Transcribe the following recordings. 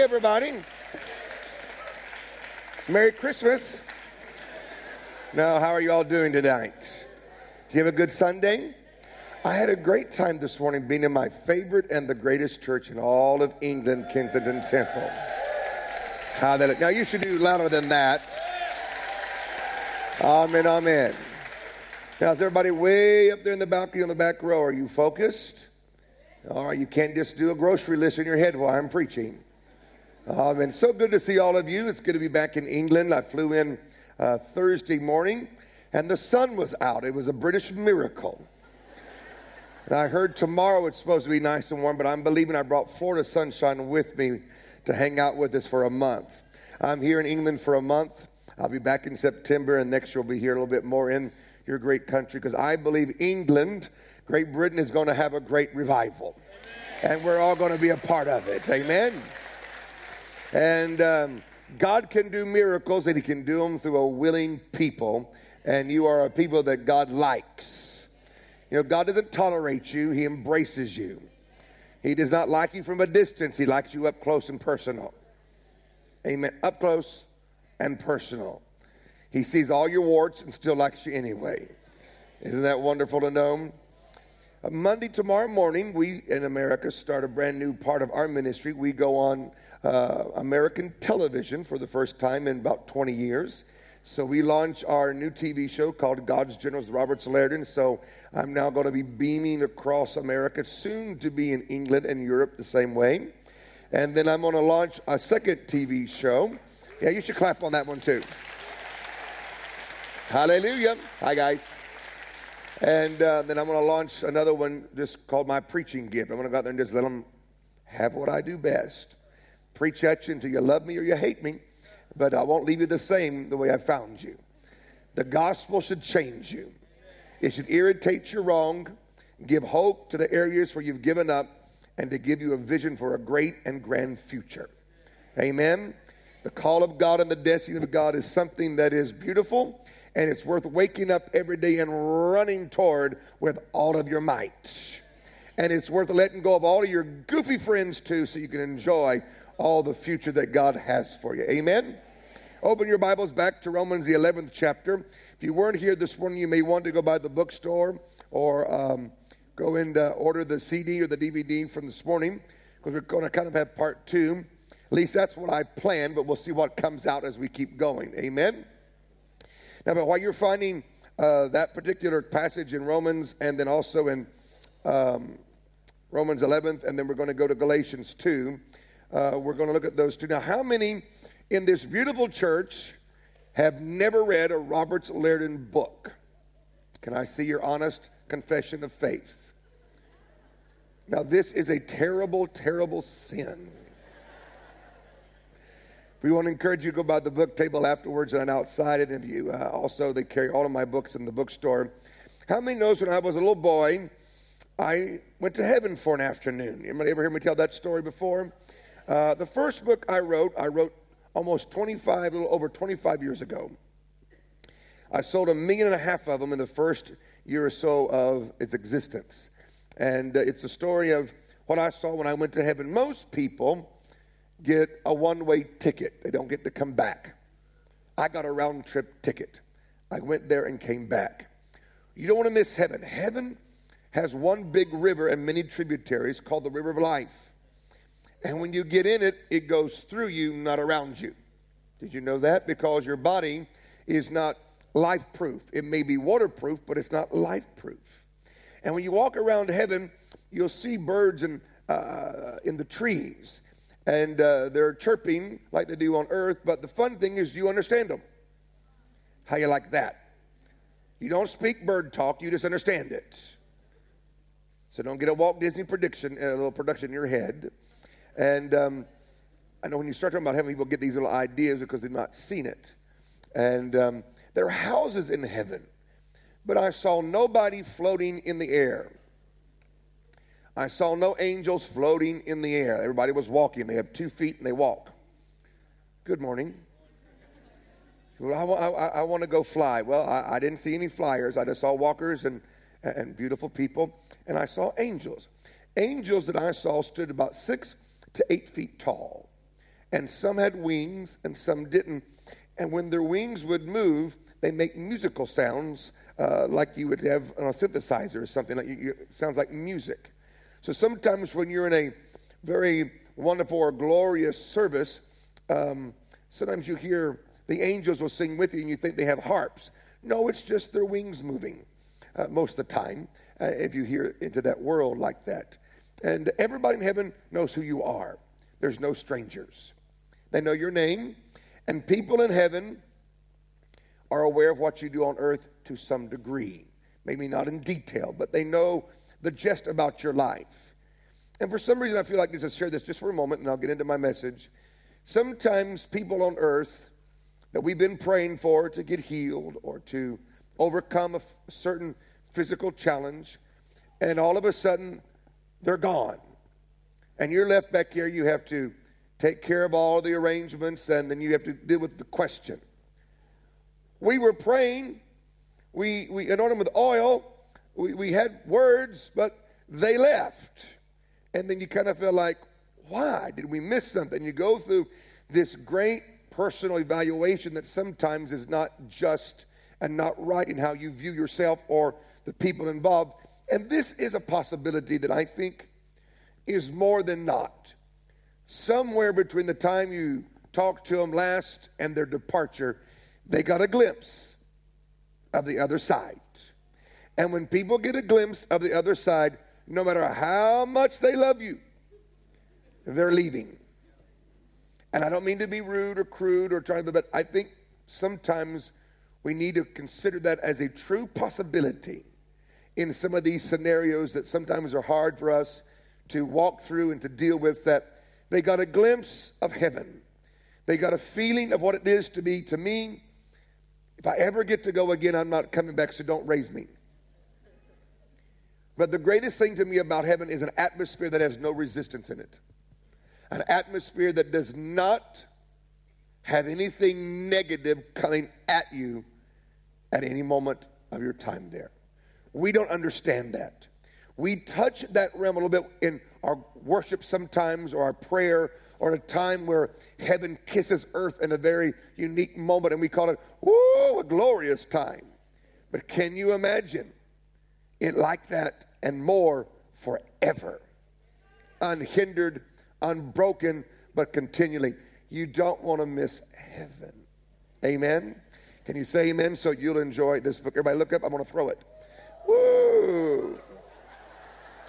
Everybody. Merry Christmas. Now, how are you all doing tonight? Do you have a good Sunday? I had a great time this morning being in my favorite and the greatest church in all of England, Kensington Temple. Hallelujah. Now, you should do louder than that. Amen, amen. Now, is everybody way up there in the balcony on the back row? Are you focused? All right, you can't just do a grocery list in your head while I'm preaching. Um, and so good to see all of you. It's good to be back in England. I flew in uh, Thursday morning, and the sun was out. It was a British miracle. And I heard tomorrow it's supposed to be nice and warm, but I'm believing I brought Florida sunshine with me to hang out with us for a month. I'm here in England for a month. I'll be back in September, and next year we'll be here a little bit more in your great country because I believe England, Great Britain, is going to have a great revival. And we're all going to be a part of it. Amen. And um, God can do miracles, and He can do them through a willing people. And you are a people that God likes. You know, God doesn't tolerate you, He embraces you. He does not like you from a distance, He likes you up close and personal. Amen. Up close and personal. He sees all your warts and still likes you anyway. Isn't that wonderful to know? Uh, Monday, tomorrow morning, we in America start a brand new part of our ministry. We go on uh, American television for the first time in about 20 years. So we launch our new TV show called God's Generals with Robert. So I'm now going to be beaming across America, soon to be in England and Europe the same way. And then I'm going to launch a second TV show. Yeah, you should clap on that one too. Hallelujah. Hi, guys. And uh, then I'm going to launch another one just called My Preaching Gift. I'm going to go out there and just let them have what I do best preach at you until you love me or you hate me, but I won't leave you the same the way I found you. The gospel should change you, it should irritate your wrong, give hope to the areas where you've given up, and to give you a vision for a great and grand future. Amen. The call of God and the destiny of God is something that is beautiful and it's worth waking up every day and running toward with all of your might. And it's worth letting go of all of your goofy friends too so you can enjoy all the future that God has for you. Amen? Open your Bibles back to Romans, the 11th chapter. If you weren't here this morning, you may want to go by the bookstore or um, go and uh, order the CD or the DVD from this morning because we're going to kind of have part two. At least that's what I planned, but we'll see what comes out as we keep going. Amen? Now, but while you're finding uh, that particular passage in Romans and then also in um, Romans 11th, and then we're going to go to Galatians 2. Uh, we're going to look at those two. Now, how many in this beautiful church have never read a Roberts Liardon book? Can I see your honest confession of faith? Now, this is a terrible, terrible sin. We want to encourage you to go by the book table afterwards and outside. And if you uh, also, they carry all of my books in the bookstore. How many knows when I was a little boy, I went to heaven for an afternoon? Anybody ever hear me tell that story before? Uh, the first book I wrote, I wrote almost 25, a little over 25 years ago. I sold a million and a half of them in the first year or so of its existence. And uh, it's a story of what I saw when I went to heaven. Most people get a one way ticket, they don't get to come back. I got a round trip ticket. I went there and came back. You don't want to miss heaven. Heaven has one big river and many tributaries called the River of Life. And when you get in it, it goes through you, not around you. Did you know that? Because your body is not life proof. It may be waterproof, but it's not life proof. And when you walk around heaven, you'll see birds in, uh, in the trees. And uh, they're chirping like they do on earth, but the fun thing is you understand them. How you like that? You don't speak bird talk, you just understand it. So don't get a Walt Disney prediction, a little production in your head. And um, I know when you start talking about heaven, people get these little ideas because they've not seen it. And um, there are houses in heaven, but I saw nobody floating in the air. I saw no angels floating in the air. Everybody was walking. They have two feet and they walk. Good morning. Well, I, I, I want to go fly. Well, I, I, didn't see any flyers. I just saw walkers and, and beautiful people, and I saw angels. Angels that I saw stood about six to eight feet tall. and some had wings and some didn't. And when their wings would move, they make musical sounds uh, like you would have on a synthesizer or something. Like you, you, sounds like music. So sometimes when you're in a very wonderful or glorious service, um, sometimes you hear the angels will sing with you and you think they have harps. No, it's just their wings moving uh, most of the time uh, if you hear into that world like that. And everybody in heaven knows who you are. There's no strangers. They know your name, and people in heaven are aware of what you do on earth to some degree. Maybe not in detail, but they know the gist about your life. And for some reason, I feel like I need to share this just for a moment, and I'll get into my message. Sometimes people on earth that we've been praying for to get healed or to overcome a certain physical challenge, and all of a sudden they're gone. And you're left back here, you have to take care of all the arrangements, and then you have to deal with the question. We were praying, we, we anointed them with oil, we, we had words, but they left. And then you kind of feel like, why? Did we miss something? You go through this great personal evaluation that sometimes is not just and not right in how you view yourself or the people involved. And this is a possibility that I think is more than not. Somewhere between the time you talked to them last and their departure, they got a glimpse of the other side. And when people get a glimpse of the other side, no matter how much they love you, they're leaving. And I don't mean to be rude or crude or trying to, but I think sometimes we need to consider that as a true possibility in some of these scenarios that sometimes are hard for us to walk through and to deal with that they got a glimpse of heaven. They got a feeling of what it is to be to me. If I ever get to go again, I'm not coming back, so don't raise me. But the greatest thing to me about heaven is an atmosphere that has no resistance in it. An atmosphere that does not have anything negative coming at you at any moment of your time there. We don't understand that. We touch that realm a little bit in our worship sometimes or our prayer or a time where heaven kisses earth in a very unique moment and we call it, whoa, a glorious time. But can you imagine it like that and more forever? Unhindered, unbroken, but continually. You don't want to miss heaven. Amen? Can you say amen so you'll enjoy this book? Everybody look up, I'm going to throw it. Woo!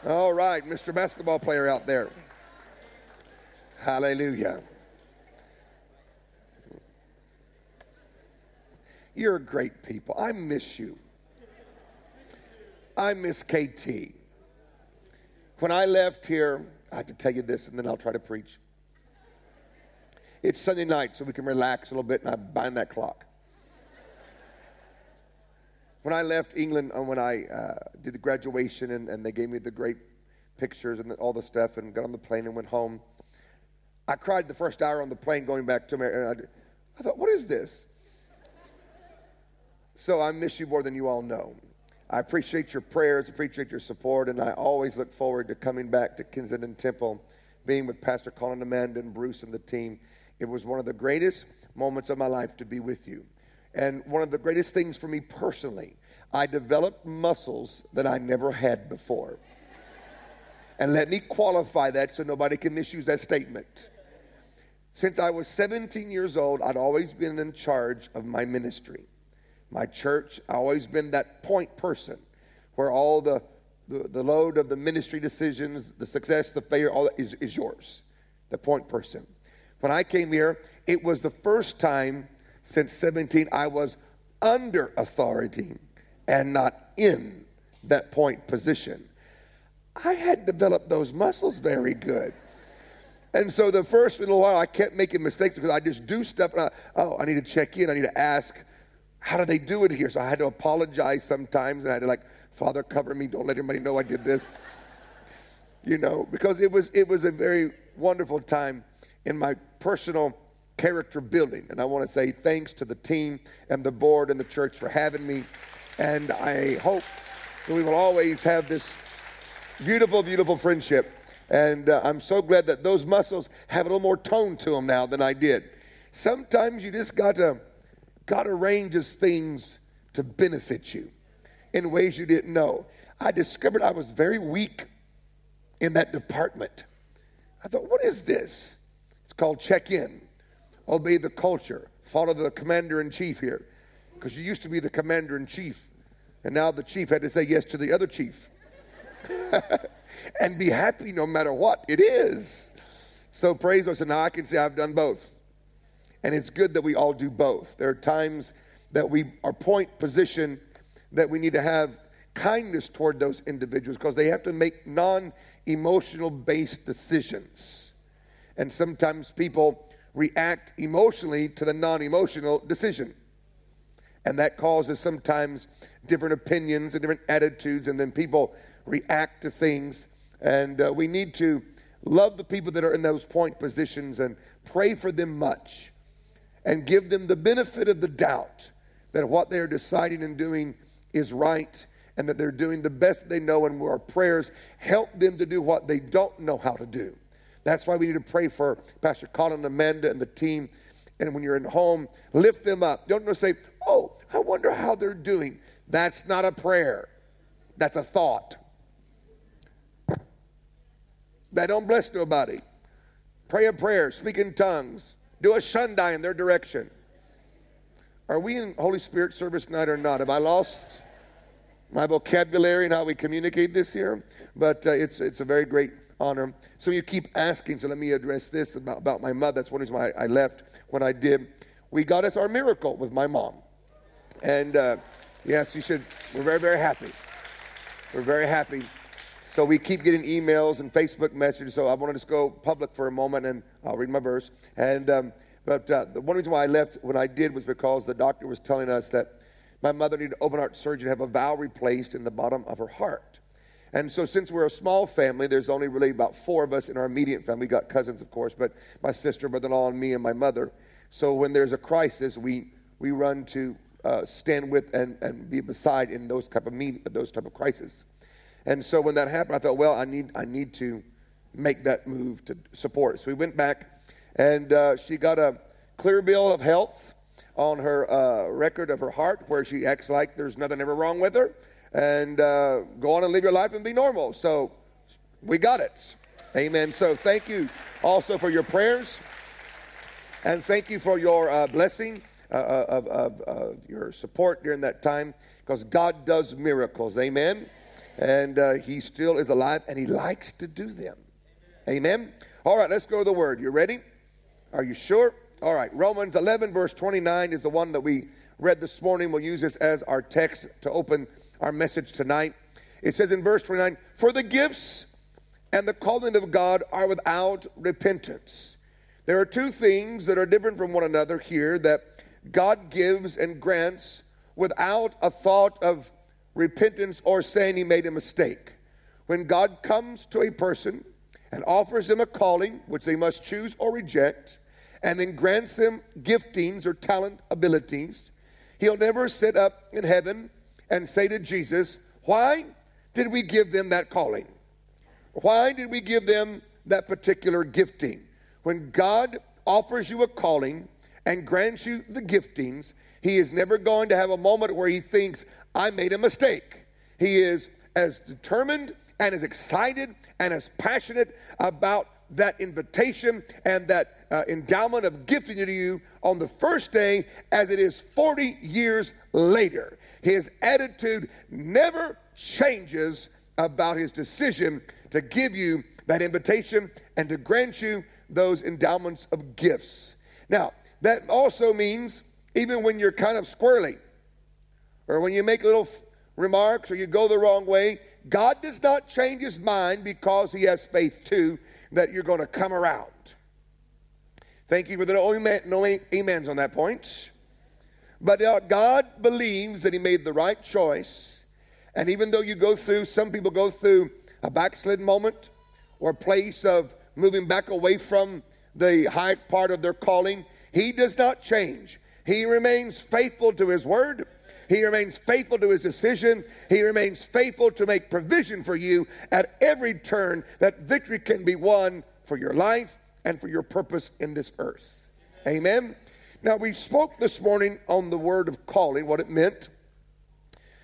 All right, Mr. Basketball player out there. Hallelujah. You're great people. I miss you. I miss KT. When I left here, I have to tell you this and then I'll try to preach. It's Sunday night, so we can relax a little bit, and I bind that clock. When I left England, and uh, when I uh, did the graduation, and, and, they gave me the great pictures and all the stuff, and got on the plane and went home, I cried the first hour on the plane going back to America. I, I thought, what is this? So I miss you more than you all know. I appreciate your prayers, appreciate your support, and I always look forward to coming back to Kensington Temple, being with Pastor Colin Amanda and Bruce and the team. It was one of the greatest moments of my life to be with you. And one of the greatest things for me personally, I developed muscles that I never had before. And let me qualify that so nobody can misuse that statement. Since I was 17 years old, I'd always been in charge of my ministry. My church, I always been that point person where all the, the, the load of the ministry decisions, the success, the failure, all that is, is yours. The point person. When I came here, it was the first time since 17 I was under authority and not in that point position. I hadn't developed those muscles very good. And so the first little while, I kept making mistakes because I just do stuff. And I, oh, I need to check in. I need to ask, how do they do it here? So I had to apologize sometimes, and I had to like, Father, cover me. Don't let anybody know I did this. You know, because it was it was a very wonderful time in my personal character building. And I want to say thanks to the team and the board and the church for having me. And I hope that we will always have this beautiful, beautiful friendship. And uh, I'm so glad that those muscles have a little more tone to them now than I did. Sometimes you just got to God arranges things to benefit you in ways you didn't know. I discovered I was very weak in that department. I thought, what is this? It's called check in, obey the culture, follow the commander in chief here. Because you used to be the commander in chief, and now the chief had to say yes to the other chief. and be happy no matter what it is. So praise us, and now I can say I've done both. And it's good that we all do both. There are times that we are point position that we need to have kindness toward those individuals because they have to make non emotional based decisions. And sometimes people react emotionally to the non emotional decision. And that causes sometimes different opinions and different attitudes, and then people react to things. And uh, we need to love the people that are in those point positions and pray for them much and give them the benefit of the doubt that what they're deciding and doing is right and that they're doing the best they know and our prayers help them to do what they don't know how to do. That's why we need to pray for Pastor Colin Amanda and the team. And when you're in home, lift them up. Don't just say, oh, I wonder how they're doing. That's not a prayer. That's a thought. That don't bless nobody. Pray a prayer, speak in tongues, do a shundai in their direction. Are we in Holy Spirit service night or not? Have I lost my vocabulary and how we communicate this here? But uh, it's, it's a very great honor. So you keep asking, so let me address this about, about my mother. That's one reason why I left when I did. We got us our miracle with my mom. And uh, yes, you should, we're very, very happy. We're very happy. So we keep getting emails and Facebook messages. So I want to just go public for a moment and I'll read my verse. And, um, but uh, the one reason why I left when I did was because the doctor was telling us that my mother needed open heart surgery to have a valve replaced in the bottom of her heart. And so, since we're a small family, there's only really about four of us in our immediate family. We got cousins, of course, but my sister, brother-in-law, and me and my mother. So when there's a crisis, we we run to uh, stand with and, and be beside in those type of meet, those type of crises. And so when that happened, I thought, well, I need, I need to make that move to support. So we went back, and uh, she got a clear bill of health on her uh, record of her heart, where she acts like there's nothing ever wrong with her, and uh, go on and live your life and be normal. So we got it. Amen. So thank you also for your prayers, and thank you for your uh, blessing uh, uh, of, of, of your support during that time, because God does miracles. Amen and uh, he still is alive and he likes to do them. Amen. All right, let's go to the word. You ready? Are you sure? All right, Romans 11, verse 29 is the one that we read this morning. We'll use this as our text to open our message tonight. It says in verse 29 For the gifts and the calling of God are without repentance. There are two things that are different from one another here that God gives and grants without a thought of repentance or saying he made a mistake. When God comes to a person and offers them a calling, which they must choose or reject, and then grants them giftings or talent abilities, he'll never sit up in heaven and say to Jesus, Why did we give them that calling? Why did we give them that particular gifting? When God offers you a calling and grants you the giftings, he is never going to have a moment where he thinks, I made a mistake. He is as determined and as excited and as passionate about that invitation and that uh, endowment of gifting to you on the first day as it is 40 years later. His attitude never changes about his decision to give you that invitation and to grant you those endowments of gifts. Now, that also means even when you're kind of squirrely, or when you make little f- remarks or you go the wrong way, God does not change his mind because he has faith too that you're going to come around. Thank you for the no, amen, no amens on that point. But uh, God believes that he made the right choice. And even though you go through, some people go through a backslid moment or a place of moving back away from the high part of their calling, he does not change. He remains faithful to his word. He remains faithful to his decision. He remains faithful to make provision for you at every turn that victory can be won for your life and for your purpose in this earth. Amen. Now, we spoke this morning on the word of calling, what it meant.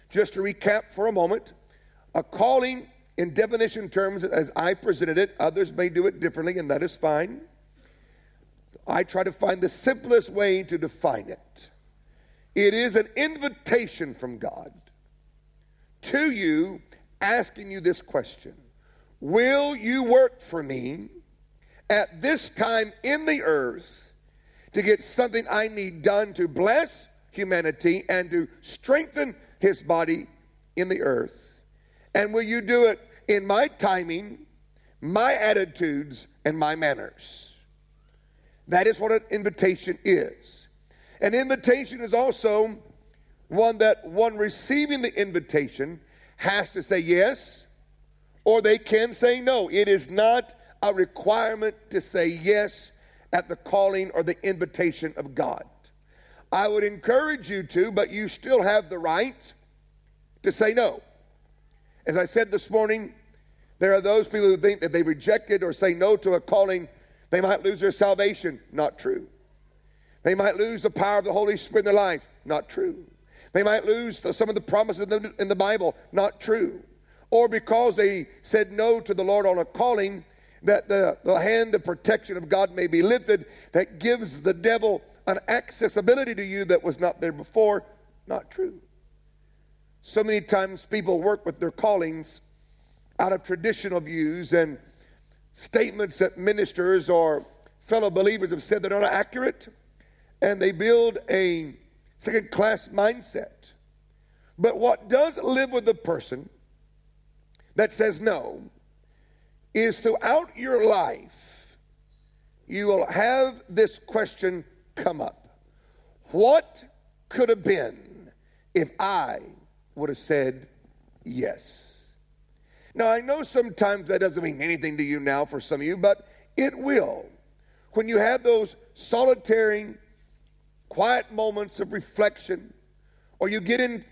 Just to recap for a moment, a calling in definition terms as I presented it, others may do it differently, and that is fine. I try to find the simplest way to define it. It is an invitation from God to you, asking you this question Will you work for me at this time in the earth to get something I need done to bless humanity and to strengthen his body in the earth? And will you do it in my timing, my attitudes, and my manners? That is what an invitation is. An invitation is also one that one receiving the invitation has to say yes or they can say no. It is not a requirement to say yes at the calling or the invitation of God. I would encourage you to, but you still have the right to say no. As I said this morning, there are those people who think that they rejected or say no to a calling, they might lose their salvation. Not true. They might lose the power of the Holy Spirit in their life. Not true. They might lose the, some of the promises in the, in the Bible. Not true. Or because they said no to the Lord on a calling, that the, the hand of protection of God may be lifted, that gives the devil an accessibility to you that was not there before. Not true. So many times people work with their callings out of traditional views and statements that ministers or fellow believers have said that are not accurate, and they build a second class mindset. But what does live with the person that says no is throughout your life, you will have this question come up What could have been if I would have said yes? Now, I know sometimes that doesn't mean anything to you now for some of you, but it will. When you have those solitary, quiet moments of reflection, or you get in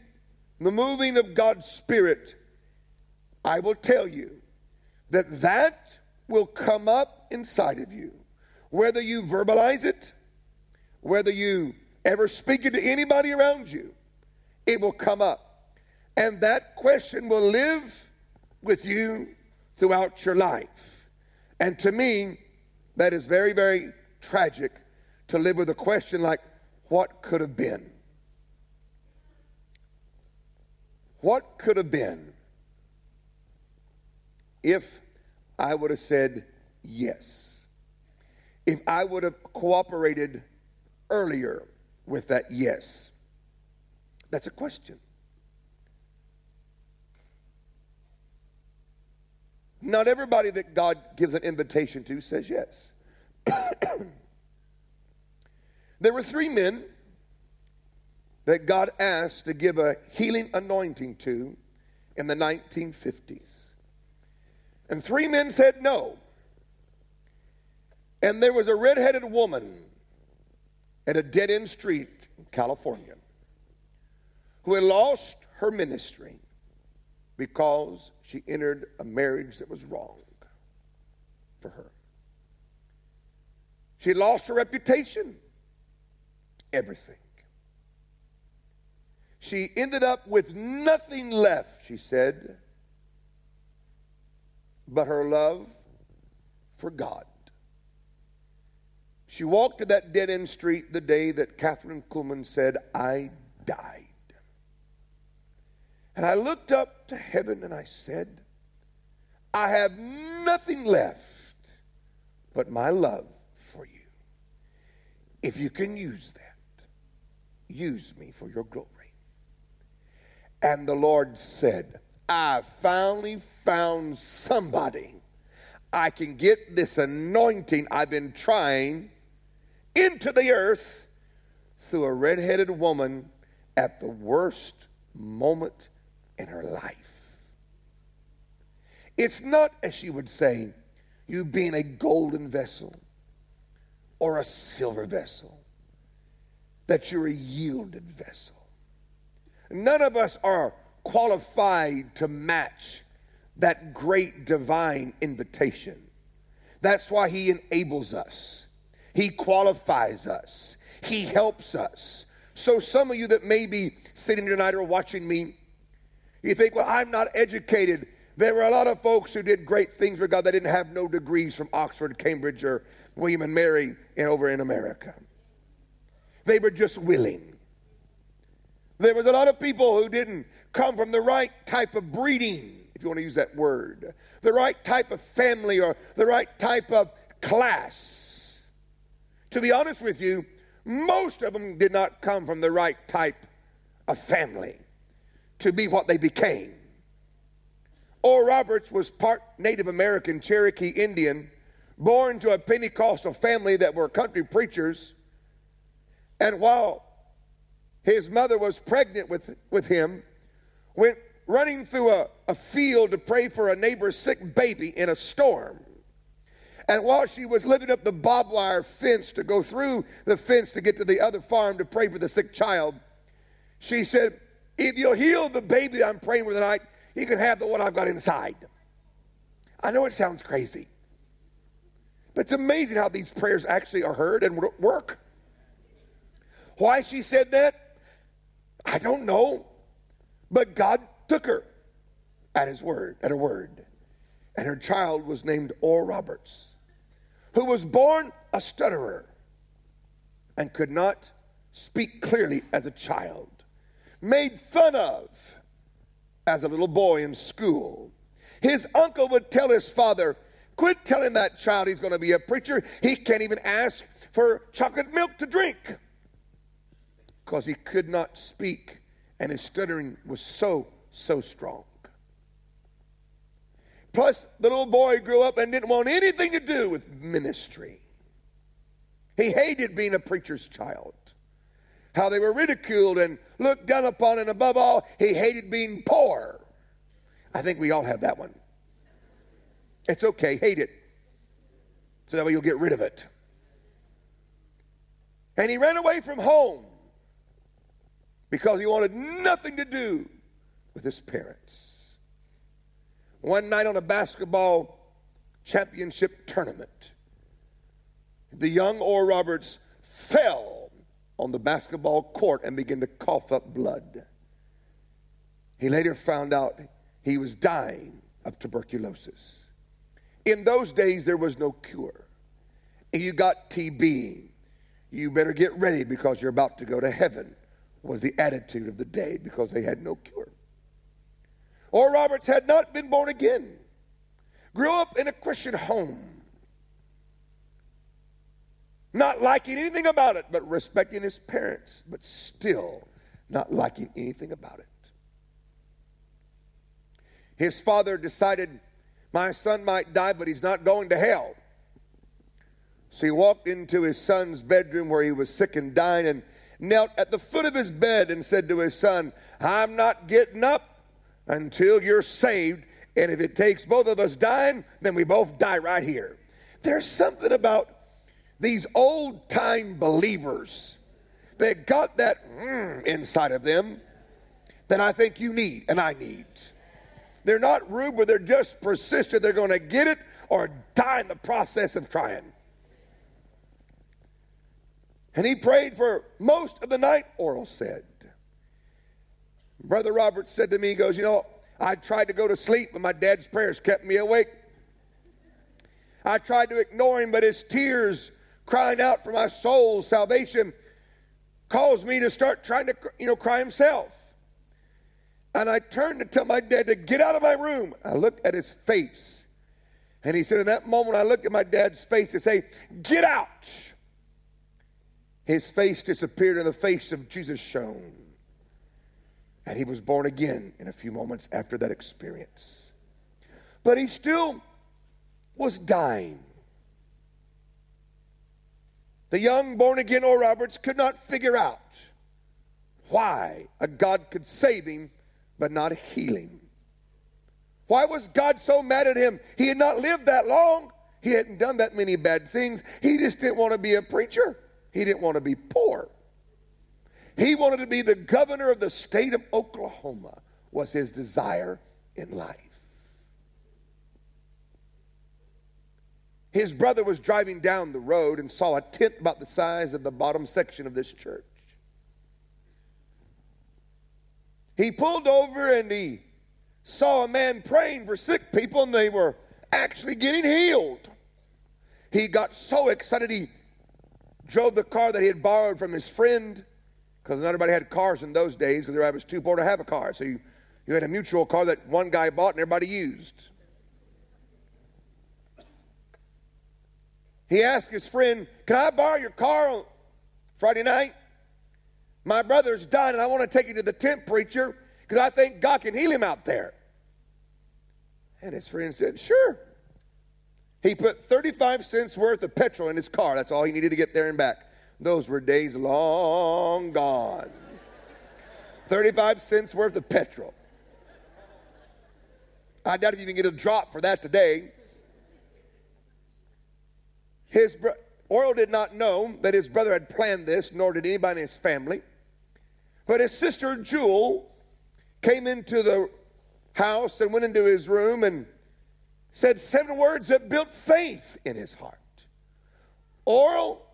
the moving of God's Spirit, I will tell you that that will come up inside of you. Whether you verbalize it, whether you ever speak it to anybody around you, it will come up. And that question will live with you throughout your life. And to me, that is very, very tragic to live with a question like, what could have been? What could have been if I would have said yes? If I would have cooperated earlier with that yes? That's a question. Not everybody that God gives an invitation to says yes. there were three men that God asked to give a healing anointing to in the 1950s. And three men said no. And there was a redheaded woman at a dead end street in California who had lost her ministry because she entered a marriage that was wrong for her. She lost her reputation, everything. She ended up with nothing left, she said, but her love for God. She walked to that dead end street the day that Kathryn Kuhlman said, I died. And I looked up to heaven and I said, I have nothing left but my love for you. If you can use that, use me for your glory. And the Lord said, I finally found somebody I can get this anointing I've been trying into the earth through a redheaded woman at the worst moment in her life. It's not, as she would say, you being a golden vessel or a silver vessel, that you're a yielded vessel. none of us are qualified to match that great divine invitation. That's why He enables us, He qualifies us, He helps us. So, some of you that may be sitting tonight or watching me, you think, well, I'm not educated. There were a lot of folks who did great things for God that didn't have no degrees from Oxford, Cambridge, or William and Mary in, over in America. They were just willing. There was a lot of people who didn't come from the right type of breeding, if you want to use that word, the right type of family or the right type of class. To be honest with you, most of them did not come from the right type of family to be what they became. Oral Roberts was part Native American, Cherokee Indian, born to a Pentecostal family that were country preachers. And while his mother was pregnant with, with him, went running through a, a field to pray for a neighbor's sick baby in a storm. And while she was lifting up the barbed wire fence to go through the fence to get to the other farm to pray for the sick child, she said, If you'll heal the baby I'm praying for tonight, you can have the one I've got inside. I know it sounds crazy, but it's amazing how these prayers actually are heard and work. Why she said that? I don't know. But God took her at his word, at her word. And her child was named Oral Roberts, who was born a stutterer and could not speak clearly as a child, made fun of as a little boy in school. His uncle would tell his father, Quit telling that child he's going to be a preacher. He can't even ask for chocolate milk to drink because he could not speak and his stuttering was so, so strong. Plus, the little boy grew up and didn't want anything to do with ministry. He hated being a preacher's child. How they were ridiculed and looked down upon, and above all, he hated being poor. I think we all have that one. It's okay, hate it. So that way you'll get rid of it. And he ran away from home because he wanted nothing to do with his parents. One night on a basketball championship tournament, the young Oral Roberts fell on the basketball court and began to cough up blood. He later found out he was dying of tuberculosis. In those days, there was no cure. If you got TB, you better get ready because you're about to go to heaven was the attitude of the day because they had no cure. Oral Roberts had not been born again, grew up in a Christian home, not liking anything about it, but respecting his parents, but still not liking anything about it. His father decided, My son might die, but he's not going to hell. So he walked into his son's bedroom where he was sick and dying and knelt at the foot of his bed and said to his son, I'm not getting up until you're saved. And if it takes both of us dying, then we both die right here. There's something about these old time believers that got that mm, inside of them that I think you need and I need. They're not rude, but they're just persistent. They're going to get it or die in the process of trying. And he prayed for most of the night, Oral said. Brother Robert said to me, he goes, You know, I tried to go to sleep, but my dad's prayers kept me awake. I tried to ignore him, but his tears crying out for my soul's salvation caused me to start trying to, you know, cry himself. And I turned to tell my dad to get out of my room. I looked at his face. And he said, In that moment, I looked at my dad's face and say, Get out. His face disappeared and the face of Jesus shone. And he was born again in a few moments after that experience. But he still was dying. The young born again Oral Roberts could not figure out why a God could save him but not heal him. Why was God so mad at him? He had not lived that long. He hadn't done that many bad things. He just didn't want to be a preacher. He didn't want to be poor. He wanted to be the governor of the state of Oklahoma, was his desire in life. His brother was driving down the road and saw a tent about the size of the bottom section of this church. He pulled over and he saw a man praying for sick people, and they were actually getting healed. He got so excited, he drove the car that he had borrowed from his friend, because not everybody had cars in those days, because everybody was too poor to have a car. So you, you had a mutual car that one guy bought and everybody used. He asked his friend, Can I borrow your car on Friday night? My brother's died, and I want to take you to the tent preacher because I think God can heal him out there. And his friend said, Sure. He put 35 cents worth of petrol in his car. That's all he needed to get there and back. Those were days long gone. 35 cents worth of petrol. I doubt if you can get a drop for that today. His bro- Oral did not know that his brother had planned this, nor did anybody in his family. But his sister Jewel came into the house and went into his room and said seven words that built faith in his heart. Oral,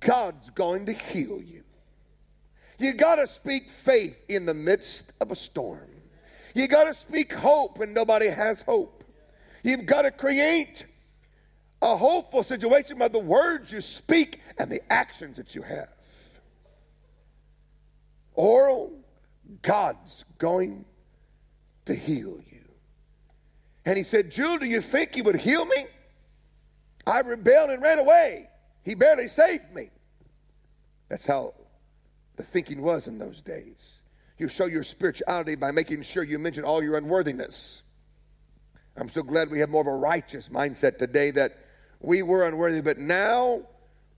God's going to heal you. You got to speak faith in the midst of a storm. You got to speak hope when nobody has hope. You've got to create a hopeful situation by the words you speak and the actions that you have. Oral, God's going to heal you. And he said, Jewel, do you think he would heal me? I rebelled and ran away. He barely saved me. That's how the thinking was in those days. You show your spirituality by making sure you mention all your unworthiness. I'm so glad we have more of a righteous mindset today that we were unworthy, but now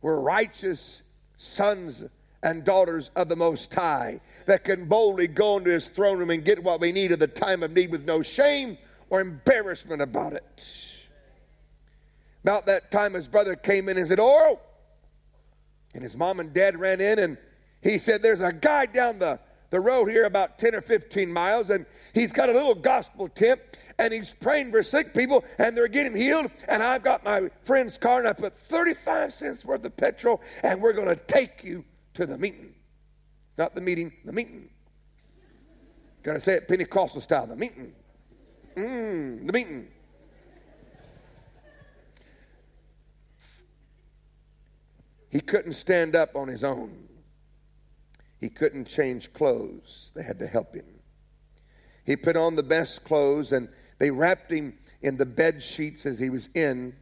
we're righteous sons and daughters of the Most High that can boldly go into His throne room and get what we need at the time of need with no shame or embarrassment about it. About that time, his brother came in and said, Oral. And his mom and dad ran in and he said, There's a guy down the, the road here about 10 or 15 miles, and he's got a little gospel tent and he's praying for sick people and they're getting healed. And I've got my friend's car and I put 35 cents worth of petrol and we're going to take you to the meeting. Not the meeting, the meeting. Got to say it Pentecostal style, the meeting. Mmm, the meeting. He couldn't stand up on his own. He couldn't change clothes. They had to help him. He put on the best clothes and they wrapped him in the bed sheets as he was in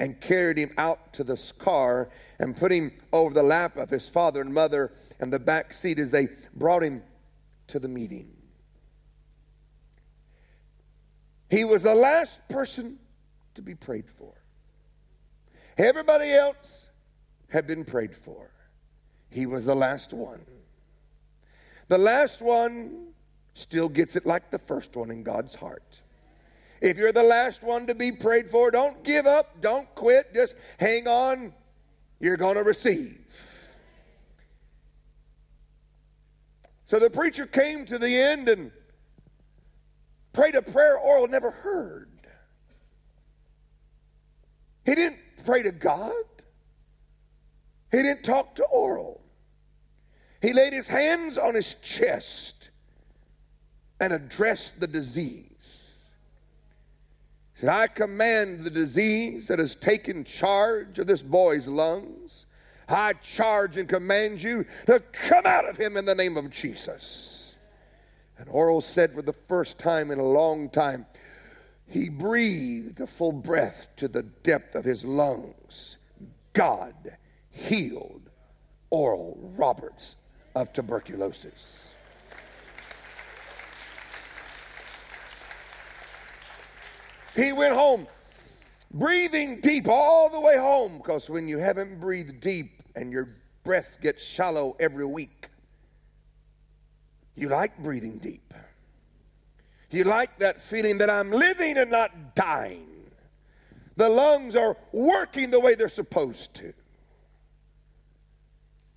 and carried him out to the car and put him over the lap of his father and mother in the back seat as they brought him to the meeting. He was the last person to be prayed for. Everybody else had been prayed for. He was the last one. The last one still gets it like the first one in God's heart. If you're the last one to be prayed for, don't give up, don't quit, just hang on. You're going to receive. So the preacher came to the end and prayed a prayer Oral never heard. He didn't pray to God. He didn't talk to Oral. He laid his hands on his chest and addressed the disease. He said, I command the disease that has taken charge of this boy's lungs. I charge and command you to come out of him in the name of Jesus. And Oral said for the first time in a long time, he breathed a full breath to the depth of his lungs. God healed Oral Roberts of tuberculosis. He went home breathing deep all the way home because when you haven't breathed deep and your breath gets shallow every week, you like breathing deep. You like that feeling that I'm living and not dying. The lungs are working the way they're supposed to.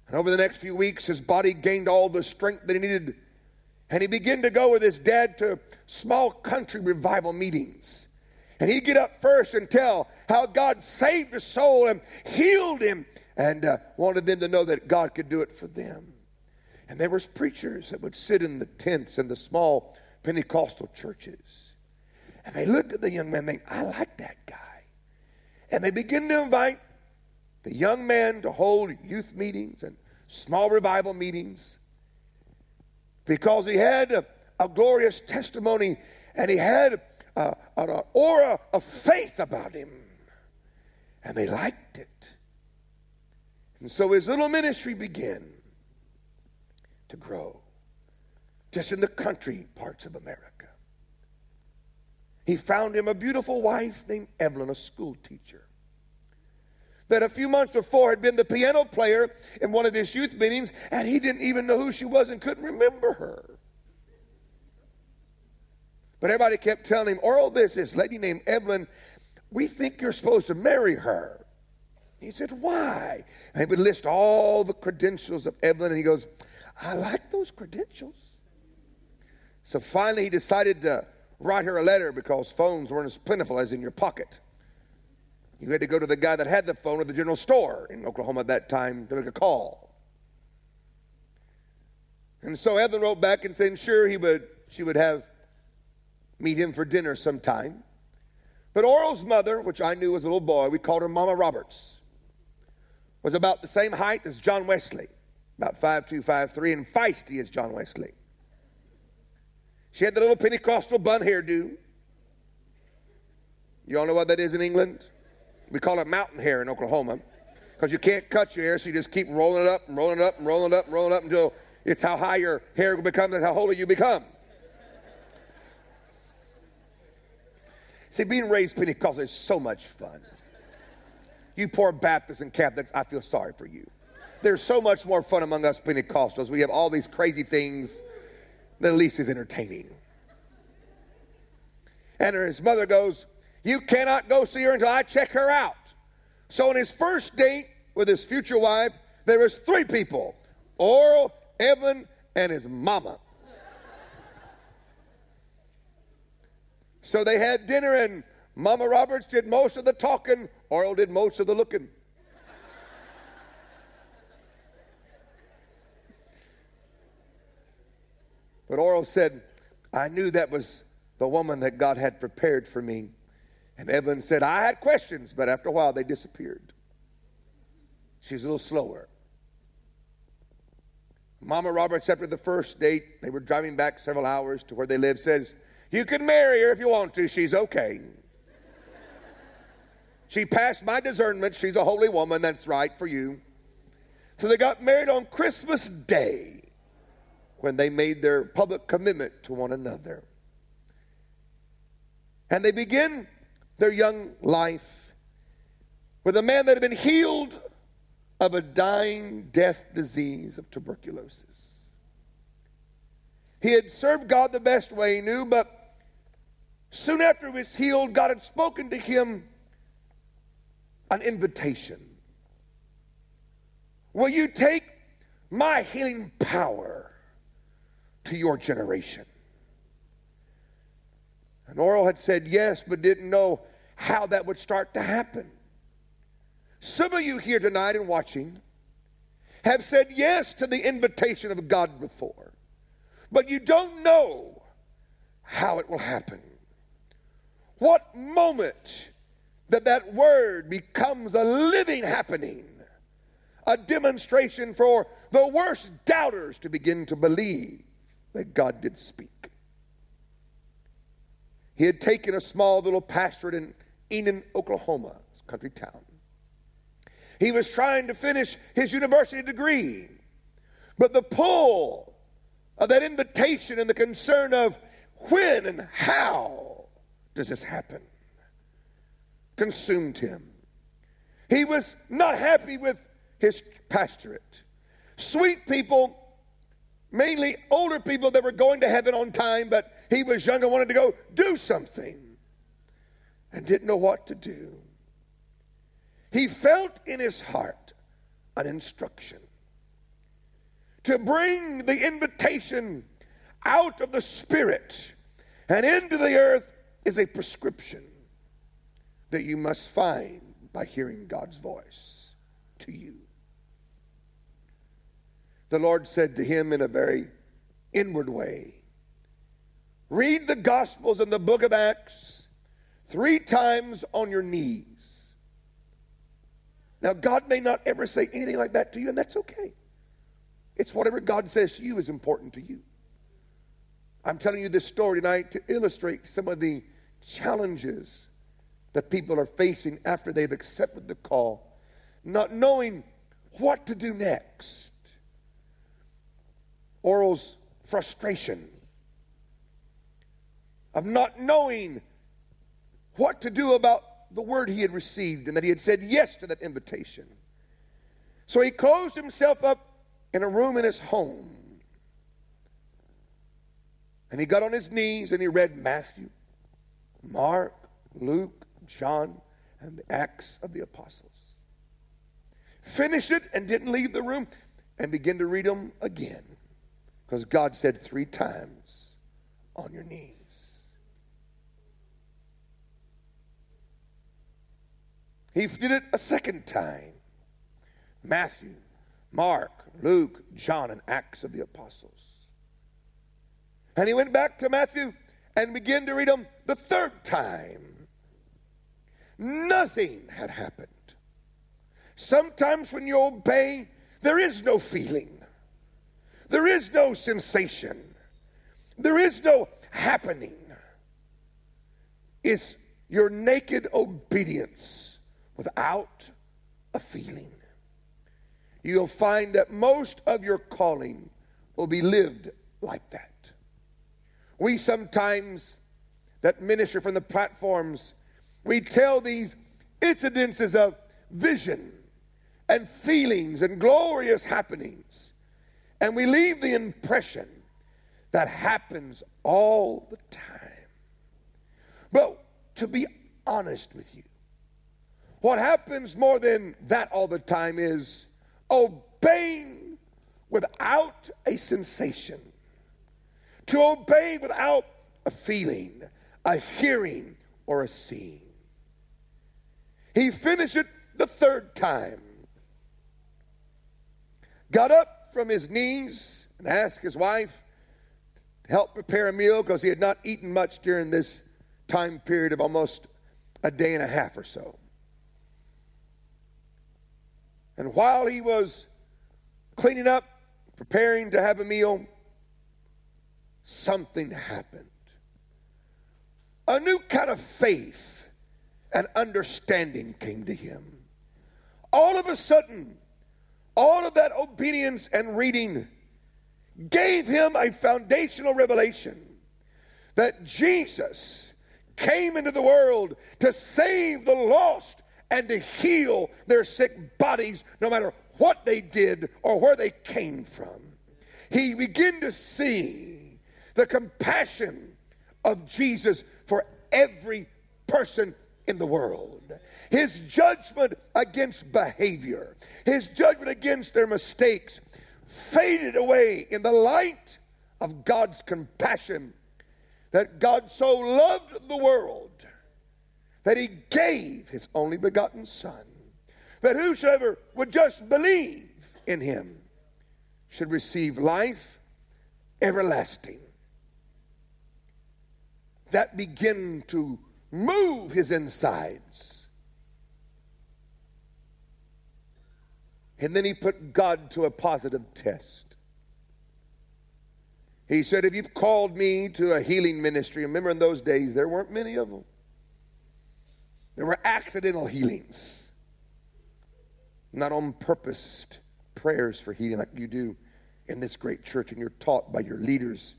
And over the next few weeks, his body gained all the strength that he needed. And he began to go with his dad to small country revival meetings. And he'd get up first and tell how God saved his soul and healed him and uh, wanted them to know that God could do it for them. And there was preachers that would sit in the tents in the small Pentecostal churches. And they looked at the young man and think, I like that guy. And they begin to invite the young man to hold youth meetings and small revival meetings because he had a, a glorious testimony and he had a, an aura of faith about him. And they liked it. And so his little ministry began to grow just in the country parts of America. He found him a beautiful wife named Evelyn, a school teacher that a few months before had been the piano player in one of his youth meetings, and he didn't even know who she was and couldn't remember her. But everybody kept telling him, Oral, there's this lady named Evelyn. We think you're supposed to marry her. He said, Why? And he would list all the credentials of Evelyn, and he goes, I like those credentials. So finally, he decided to write her a letter because phones weren't as plentiful as in your pocket. You had to go to the guy that had the phone at the general store in Oklahoma at that time to make a call. And so Evan wrote back and said, sure, he would, she would have meet him for dinner sometime. But Oral's mother, which I knew as a little boy, we called her Mama Roberts, was about the same height as John Wesley, about 5'2, 5'3, and feisty as John Wesley. She had the little Pentecostal bun hairdo. You all know what that is in England? We call it mountain hair in Oklahoma because you can't cut your hair, so you just keep rolling it up and rolling it up and rolling it up and rolling it up until it's how high your hair will become and how holy you become. See, being raised Pentecostal is so much fun. You poor Baptists and Catholics, I feel sorry for you. There's so much more fun among us Pentecostals. We have all these crazy things that at least is entertaining. And his mother goes, you cannot go see her until I check her out. So on his first date with his future wife, there was three people Oral, Evan, and his mama. So they had dinner, and Mama Roberts did most of the talking, Oral did most of the looking. But Oral said, I knew that was the woman that God had prepared for me. And Evelyn said, I had questions, but after a while they disappeared. She's a little slower. Mama Roberts, after the first date, they were driving back several hours to where they live, says, You can marry her if you want to. She's okay. she passed my discernment. She's a holy woman. That's right for you. So they got married on Christmas Day when they made their public commitment to one another. And they begin their young life with a man that had been healed of a dying death disease of tuberculosis. He had served God the best way he knew, but soon after he was healed, God had spoken to him an invitation. Will you take my healing power to your generation? And Oral had said yes, but didn't know how that would start to happen. Some of you here tonight and watching have said yes to the invitation of God before, but you don't know how it will happen. What moment that that word becomes a living happening, a demonstration for the worst doubters to begin to believe that God did speak. He had taken a small little pastorate in Enid, Oklahoma, country town. He was trying to finish his university degree, but the pull of that invitation and the concern of when and how does this happen consumed him. He was not happy with his pastorate. Sweet people, mainly older people that were going to heaven on time, but he was young and wanted to go do something and didn't know what to do. He felt in his heart an instruction. to bring the invitation out of the spirit and into the earth is a prescription that you must find by hearing God's voice to you. The Lord said to him in a very inward way Read the Gospels and the book of Acts three times on your knees. Now, God may not ever say anything like that to you, and that's okay. It's whatever God says to you is important to you. I'm telling you this story tonight to illustrate some of the challenges that people are facing after they've accepted the call, not knowing what to do next. Oral's frustration of not knowing what to do about the word he had received and that he had said yes to that invitation. So he closed himself up in a room in his home. And he got on his knees and he read Matthew, Mark, Luke, John, and the Acts of the Apostles. Finished it and didn't leave the room and began to read them again. Because God said three times on your knees. He did it a second time. Matthew, Mark, Luke, John, and Acts of the Apostles. And he went back to Matthew and began to read them the third time. Nothing had happened. Sometimes when you obey, there is no feeling. There is no sensation. There is no happening. It's your naked obedience without a feeling. You'll find that most of your calling will be lived like that. We sometimes, that minister from the platforms, we tell these incidences of vision and feelings and glorious happenings. And we leave the impression that happens all the time. But to be honest with you, what happens more than that all the time is obeying without a sensation, to obey without a feeling, a hearing, or a seeing. He finished it the third time, got up from his knees and asked his wife to help prepare a meal because he had not eaten much during this time period of almost a day and a half or so. And while he was cleaning up, preparing to have a meal, something happened. A new kind of faith and understanding came to him. All of a sudden, all of that obedience and reading gave him a foundational revelation that Jesus came into the world to save the lost and to heal their sick bodies no matter what they did or where they came from. He began to see the compassion of Jesus for every person in the world. His judgment against behavior, his judgment against their mistakes faded away in the light of God's compassion. That God so loved the world that he gave his only begotten Son, that whosoever would just believe in him should receive life everlasting. That begin to move his insides. And then he put God to a positive test. He said, If you've called me to a healing ministry, remember in those days there weren't many of them, there were accidental healings, not on purpose prayers for healing like you do in this great church, and you're taught by your leaders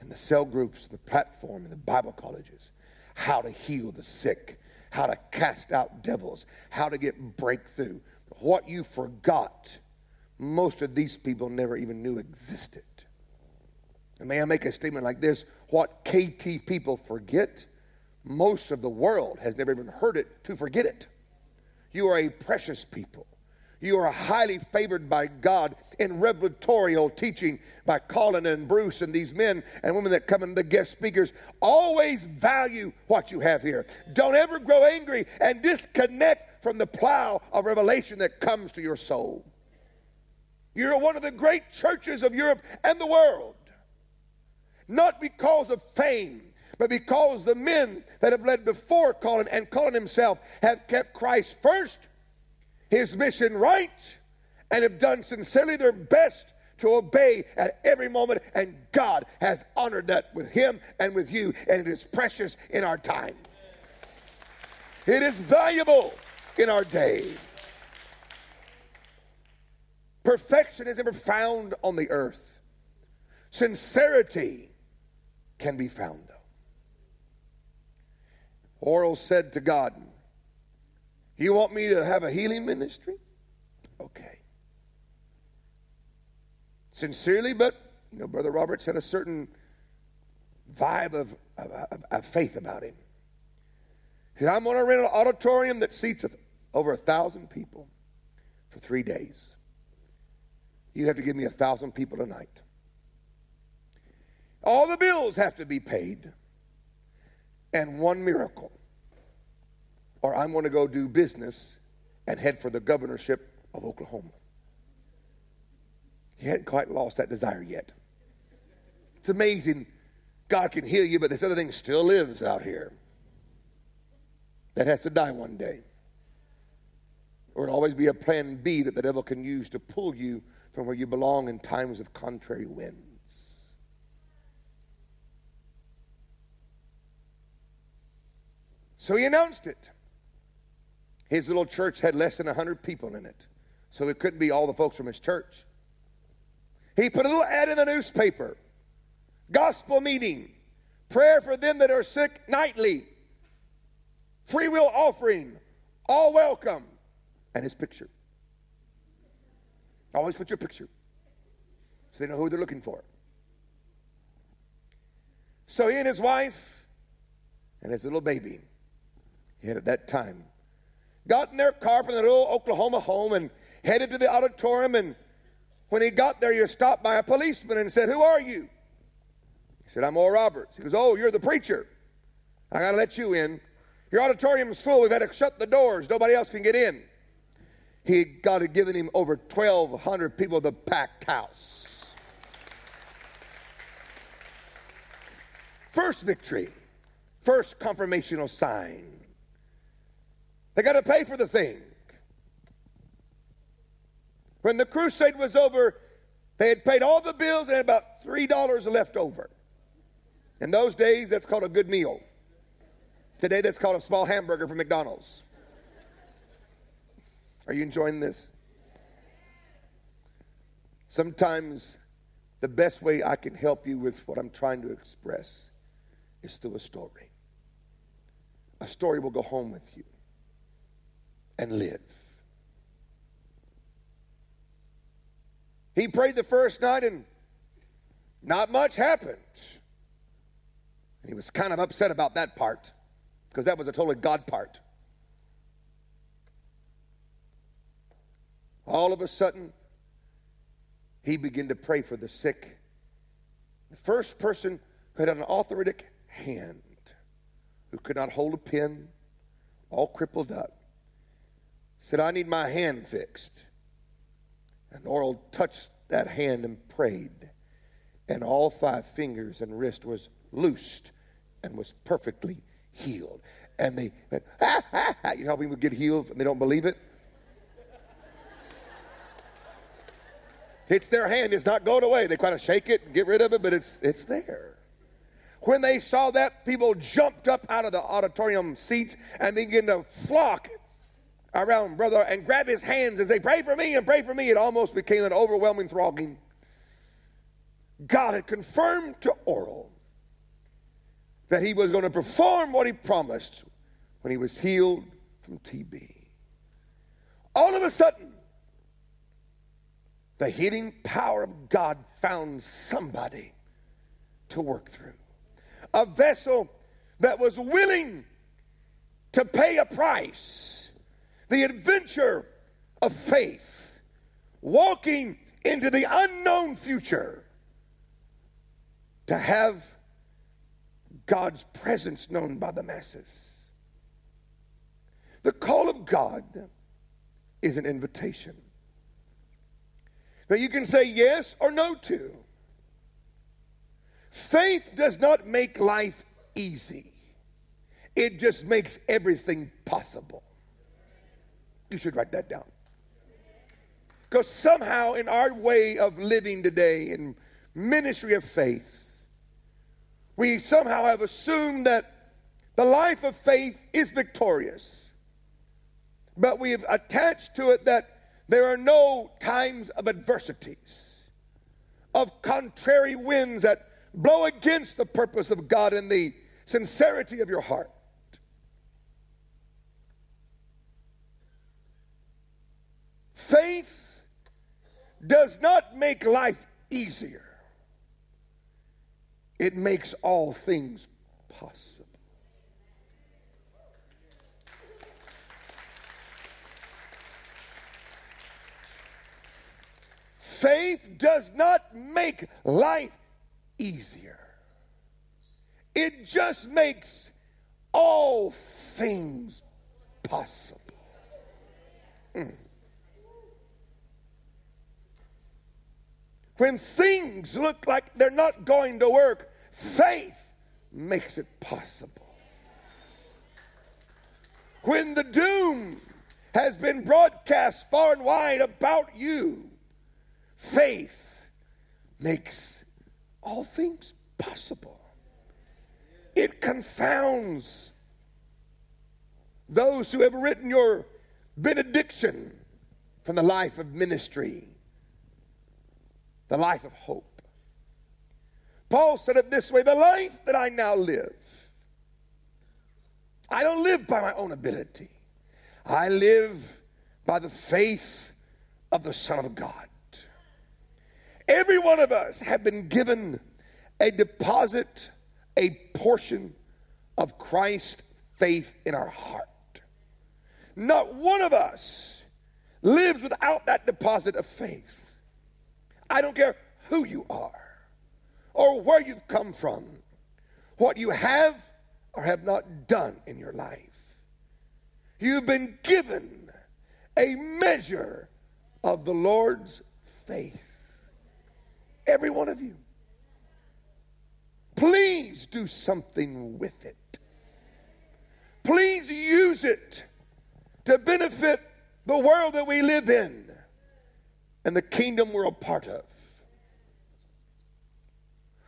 in the cell groups, the platform, and the Bible colleges how to heal the sick, how to cast out devils, how to get breakthrough. What you forgot, most of these people never even knew existed. And may I make a statement like this? What KT people forget, most of the world has never even heard it to forget it. You are a precious people. You are highly favored by God in revelatorial teaching by Colin and Bruce and these men and women that come in, the guest speakers. Always value what you have here. Don't ever grow angry and disconnect from the plow of revelation that comes to your soul. You're one of the great churches of Europe and the world. Not because of fame, but because the men that have led before Colin and Colin himself have kept Christ first his mission right and have done sincerely their best to obey at every moment. And God has honored that with him and with you, and it is precious in our time. It is valuable in our day. Perfection is never found on the earth. Sincerity can be found, though. Oral said to God, you want me to have a healing ministry? Okay. Sincerely, but you know, Brother Roberts had a certain vibe of, of, of faith about him. He said, I'm going to rent an auditorium that seats over a thousand people for three days. You have to give me a thousand people tonight. All the bills have to be paid, and one miracle or I'm going to go do business and head for the governorship of Oklahoma. He hadn't quite lost that desire yet. It's amazing God can heal you, but this other thing still lives out here. That has to die one day. Or it'll always be a plan B that the devil can use to pull you from where you belong in times of contrary winds. So he announced it. His little church had less than 100 people in it, so it couldn't be all the folks from his church. He put a little ad in the newspaper gospel meeting, prayer for them that are sick nightly, free will offering, all welcome, and his picture. Always put your picture so they know who they're looking for. So he and his wife and his little baby, he had at that time got in their car from their little Oklahoma home and headed to the auditorium. And when he got there, he was stopped by a policeman and said, Who are you? He said, I'm Oral Roberts. He goes, Oh, you're the preacher. I got to let you in. Your auditorium's full. We've had to shut the doors. Nobody else can get in. He got to given him over 1,200 people the packed house. First victory, first confirmational sign. They got to pay for the thing. When the crusade was over, they had paid all the bills and had about $3 left over. In those days, that's called a good meal. Today, that's called a small hamburger from McDonald's. Are you enjoying this? Sometimes the best way I can help you with what I'm trying to express is through a story. A story will go home with you and live. He prayed the first night and not much happened. And he was kind of upset about that part because that was a totally God part. All of a sudden, he began to pray for the sick. The first person who had an arthritic hand, who could not hold a pen, all crippled up, said, I need my hand fixed. And Oral touched that hand and prayed. And all five fingers and wrist was loosed and was perfectly healed. And they went, ah, ah, ah. You know how people get healed and they don't believe it? It's their hand. It's not going away. They kind of shake it and get rid of it, but it's, it's there. When they saw that, people jumped up out of the auditorium seats and began to flock around brother and grab his hands and say, Pray for me and pray for me. It almost became an overwhelming thronging. God had confirmed to Oral that he was going to perform what he promised when he was healed from TB. All of a sudden, the healing power of God found somebody to work through. A vessel that was willing to pay a price the adventure of faith, walking into the unknown future to have God's presence known by the masses. The call of God is an invitation that you can say yes or no to. Faith does not make life easy, it just makes everything possible. You should write that down. Because somehow, in our way of living today, in ministry of faith, we somehow have assumed that the life of faith is victorious. But we have attached to it that there are no times of adversities, of contrary winds that blow against the purpose of God and the sincerity of your heart. Faith does not make life easier, it makes all things possible. Faith does not make life easier. It just makes all things possible. Mm. When things look like they're not going to work, faith makes it possible. When the doom has been broadcast far and wide about you, Faith makes all things possible. It confounds those who have written your benediction from the life of ministry, the life of hope. Paul said it this way the life that I now live, I don't live by my own ability, I live by the faith of the Son of God. Every one of us have been given a deposit, a portion of Christ faith in our heart. Not one of us lives without that deposit of faith. I don't care who you are or where you've come from, what you have or have not done in your life. You've been given a measure of the Lord's faith. Every one of you. Please do something with it. Please use it to benefit the world that we live in and the kingdom we're a part of.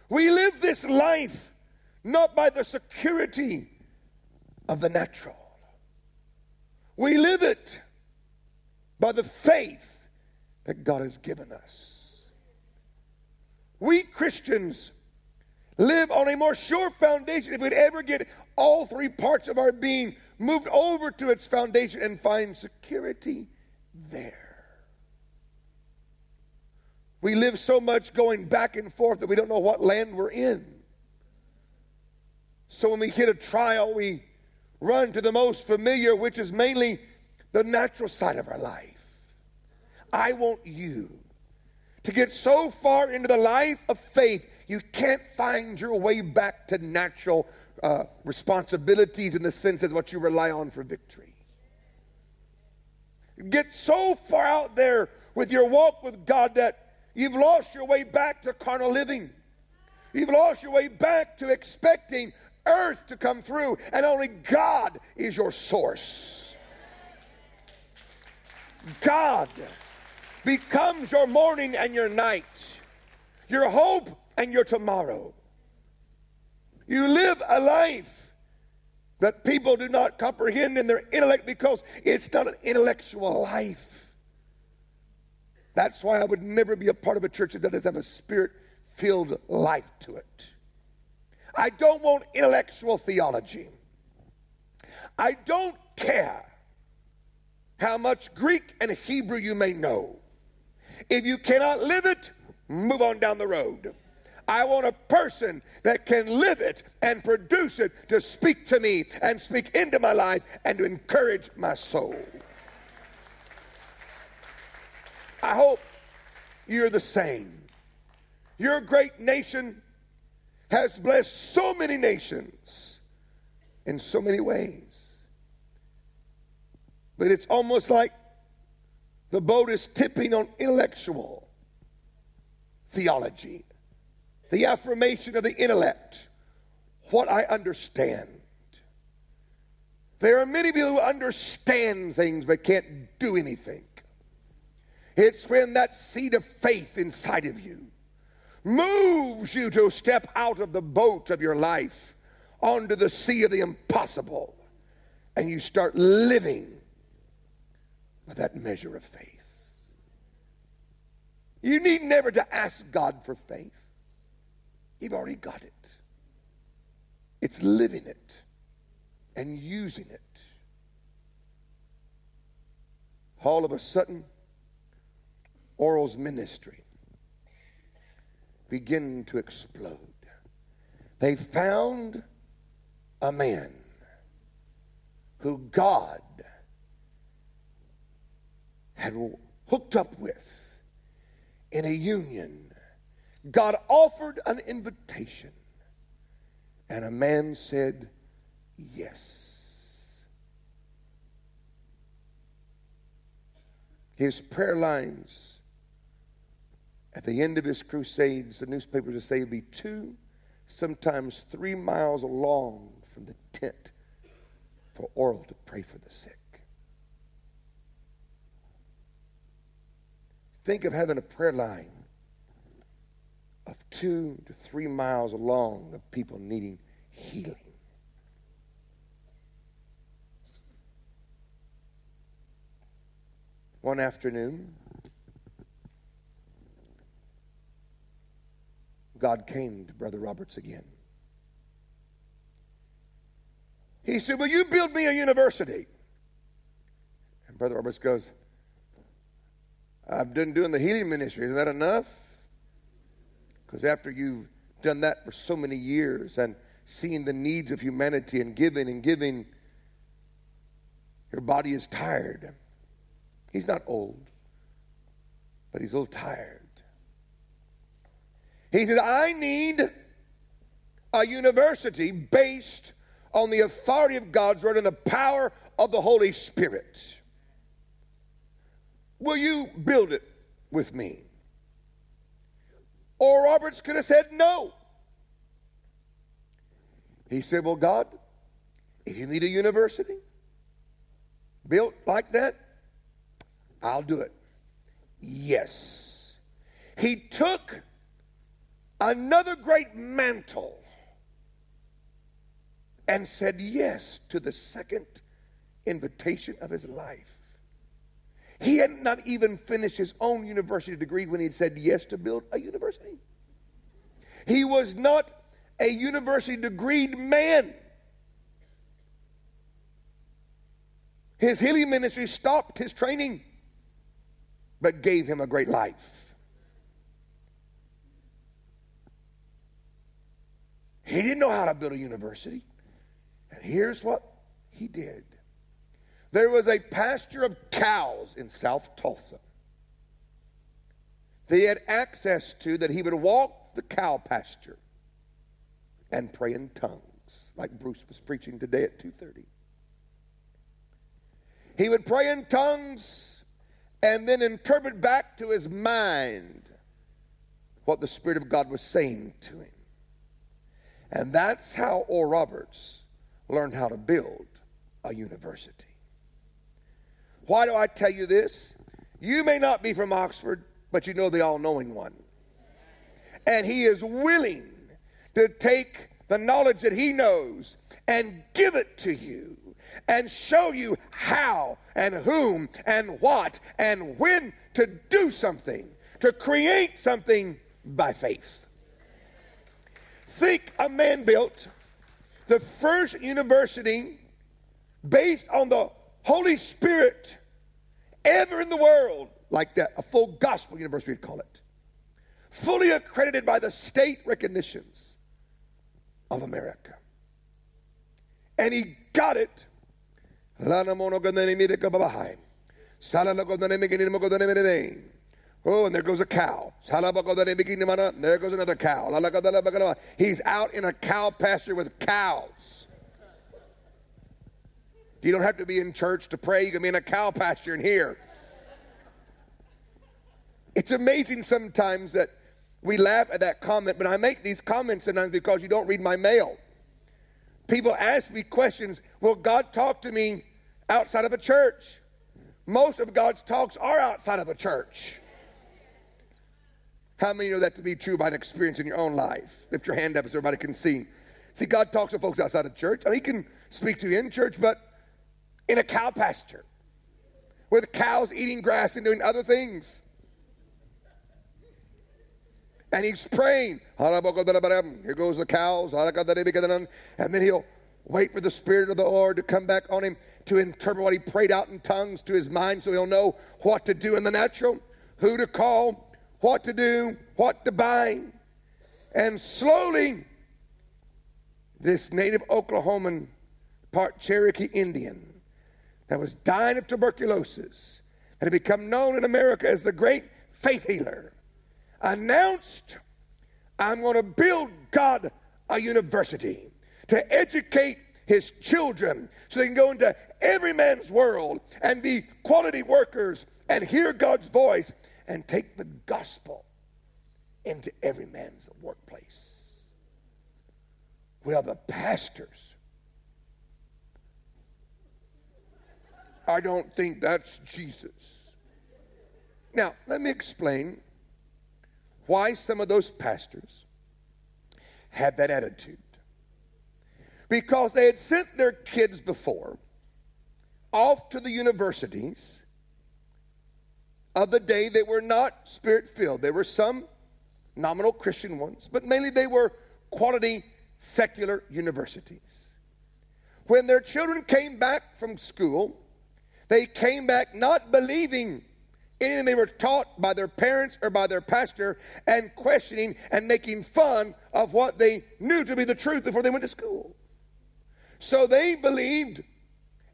We live this life not by the security of the natural, we live it by the faith that God has given us. We Christians live on a more sure foundation if we'd ever get all three parts of our being moved over to its foundation and find security there. We live so much going back and forth that we don't know what land we're in. So when we hit a trial, we run to the most familiar, which is mainly the natural side of our life. I want you to get so far into the life of faith, you can't find your way back to natural uh, responsibilities in the sense of what you rely on for victory. Get so far out there with your walk with God that you've lost your way back to carnal living. You've lost your way back to expecting earth to come through, and only God is your source. God becomes your morning and your night, your hope and your tomorrow. You live a life that people do not comprehend in their intellect because it's not an intellectual life. That's why I would never be a part of a church that doesn't have a spirit filled life to it. I don't want intellectual theology. I don't care how much Greek and Hebrew you may know. If you cannot live it, move on down the road. I want a person that can live it and produce it to speak to me and speak into my life and to encourage my soul. I hope you're the same. Your great nation has blessed so many nations in so many ways. But it's almost like the boat is tipping on intellectual theology, the affirmation of the intellect, what I understand. There are many people who understand things but can't do anything. It's when that seed of faith inside of you moves you to step out of the boat of your life onto the sea of the impossible and you start living with that measure of faith. You need never to ask God for faith. You've already got it. It's living it and using it. All of a sudden, Oral's ministry began to explode. They found a man who God had hooked up with in a union. God offered an invitation, and a man said yes. His prayer lines at the end of his crusades, the newspapers would say it'd be two, sometimes three miles long from the tent for Oral to pray for the sick. Think of having a prayer line of two to three miles long of people needing healing. One afternoon, God came to Brother Roberts again. He said, Will you build me a university? And Brother Roberts goes, I've been doing the healing ministry. Isn't that enough? Because after you've done that for so many years and seeing the needs of humanity and giving and giving, your body is tired. He's not old, but he's a little tired. He says, I need a university based on the authority of God's word and the power of the Holy Spirit. Will you build it with me? Oral Roberts could have said no. He said, Well, God, if you need a university built like that, I'll do it. Yes. He took another great mantle and said yes to the second invitation of his life. He had not even finished his own university degree when he had said yes to build a university. He was not a university degreed man. His healing ministry stopped his training, but gave him a great life. He didn't know how to build a university. And here's what he did there was a pasture of cows in South Tulsa. They had access to that he would walk the cow pasture and pray in tongues, like Bruce was preaching today at 2:30. He would pray in tongues and then interpret back to his mind what the Spirit of God was saying to him. And that's how Oral Roberts learned how to build a university. Why do I tell you this? You may not be from Oxford, but you know the all knowing one. And he is willing to take the knowledge that he knows and give it to you and show you how and whom and what and when to do something, to create something by faith. Think a man built the first university based on the Holy Spirit ever in the world, like that, a full gospel university, we'd call it. Fully accredited by the state recognitions of America. And he got it. Oh, and there goes a cow. There goes another cow. He's out in a cow pasture with cows. You don't have to be in church to pray. You can be in a cow pasture in here. It's amazing sometimes that we laugh at that comment, but I make these comments sometimes because you don't read my mail. People ask me questions Will God talk to me outside of a church? Most of God's talks are outside of a church. How many know that to be true by an experience in your own life? Lift your hand up so everybody can see. See, God talks to folks outside of church. I mean, He can speak to you in church, but in a cow pasture with cows eating grass and doing other things. And he's praying. Here goes the cows. And then he'll wait for the Spirit of the Lord to come back on him to interpret what he prayed out in tongues to his mind so he'll know what to do in the natural, who to call, what to do, what to buy. And slowly, this native Oklahoman, part Cherokee Indian, that was dying of tuberculosis, that had become known in America as the great faith healer, announced, I'm going to build God a university to educate his children so they can go into every man's world and be quality workers and hear God's voice and take the gospel into every man's workplace. Well, the pastors, I don't think that's Jesus. Now, let me explain why some of those pastors had that attitude. Because they had sent their kids before off to the universities of the day they were not spirit filled. There were some nominal Christian ones, but mainly they were quality secular universities. When their children came back from school, they came back not believing anything they were taught by their parents or by their pastor and questioning and making fun of what they knew to be the truth before they went to school. So they believed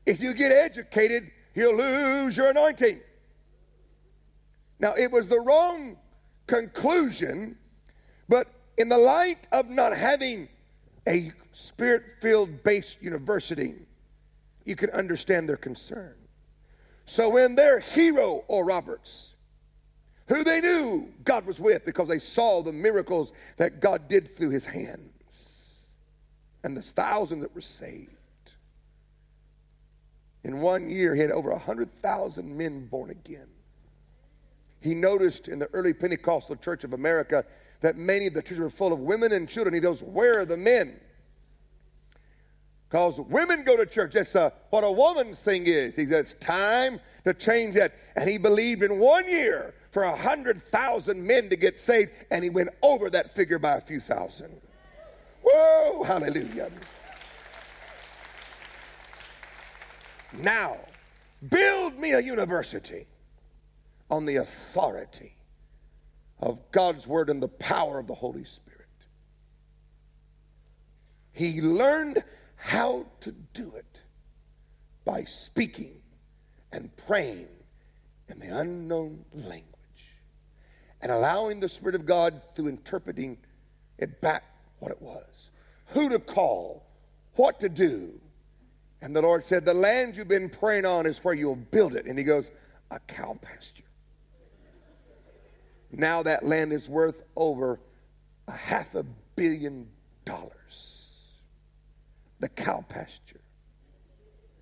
if you get educated, you'll lose your anointing. Now, it was the wrong conclusion, but in the light of not having a spirit filled based university, you can understand their concern. So when their hero, Oral Roberts, who they knew God was with because they saw the miracles that God did through his hands, and the thousands that were saved. In one year, he had over 100,000 men born again. He noticed in the early Pentecostal Church of America that many of the churches were full of women and children. He goes, Where are the men? Because women go to church. That's a, what a woman's thing is. He said, It's time to change that. And he believed in one year for a 100,000 men to get saved, and he went over that figure by a few thousand. Whoa, hallelujah. Now, build me a university on the authority of God's word and the power of the Holy Spirit. He learned how to do it by speaking and praying in the unknown language and allowing the Spirit of God through interpreting it back what it was, who to call, what to do. And the Lord said, The land you've been praying on is where you'll build it. And he goes, A cow pasture. Now that land is worth over a half a billion dollars. The cow pasture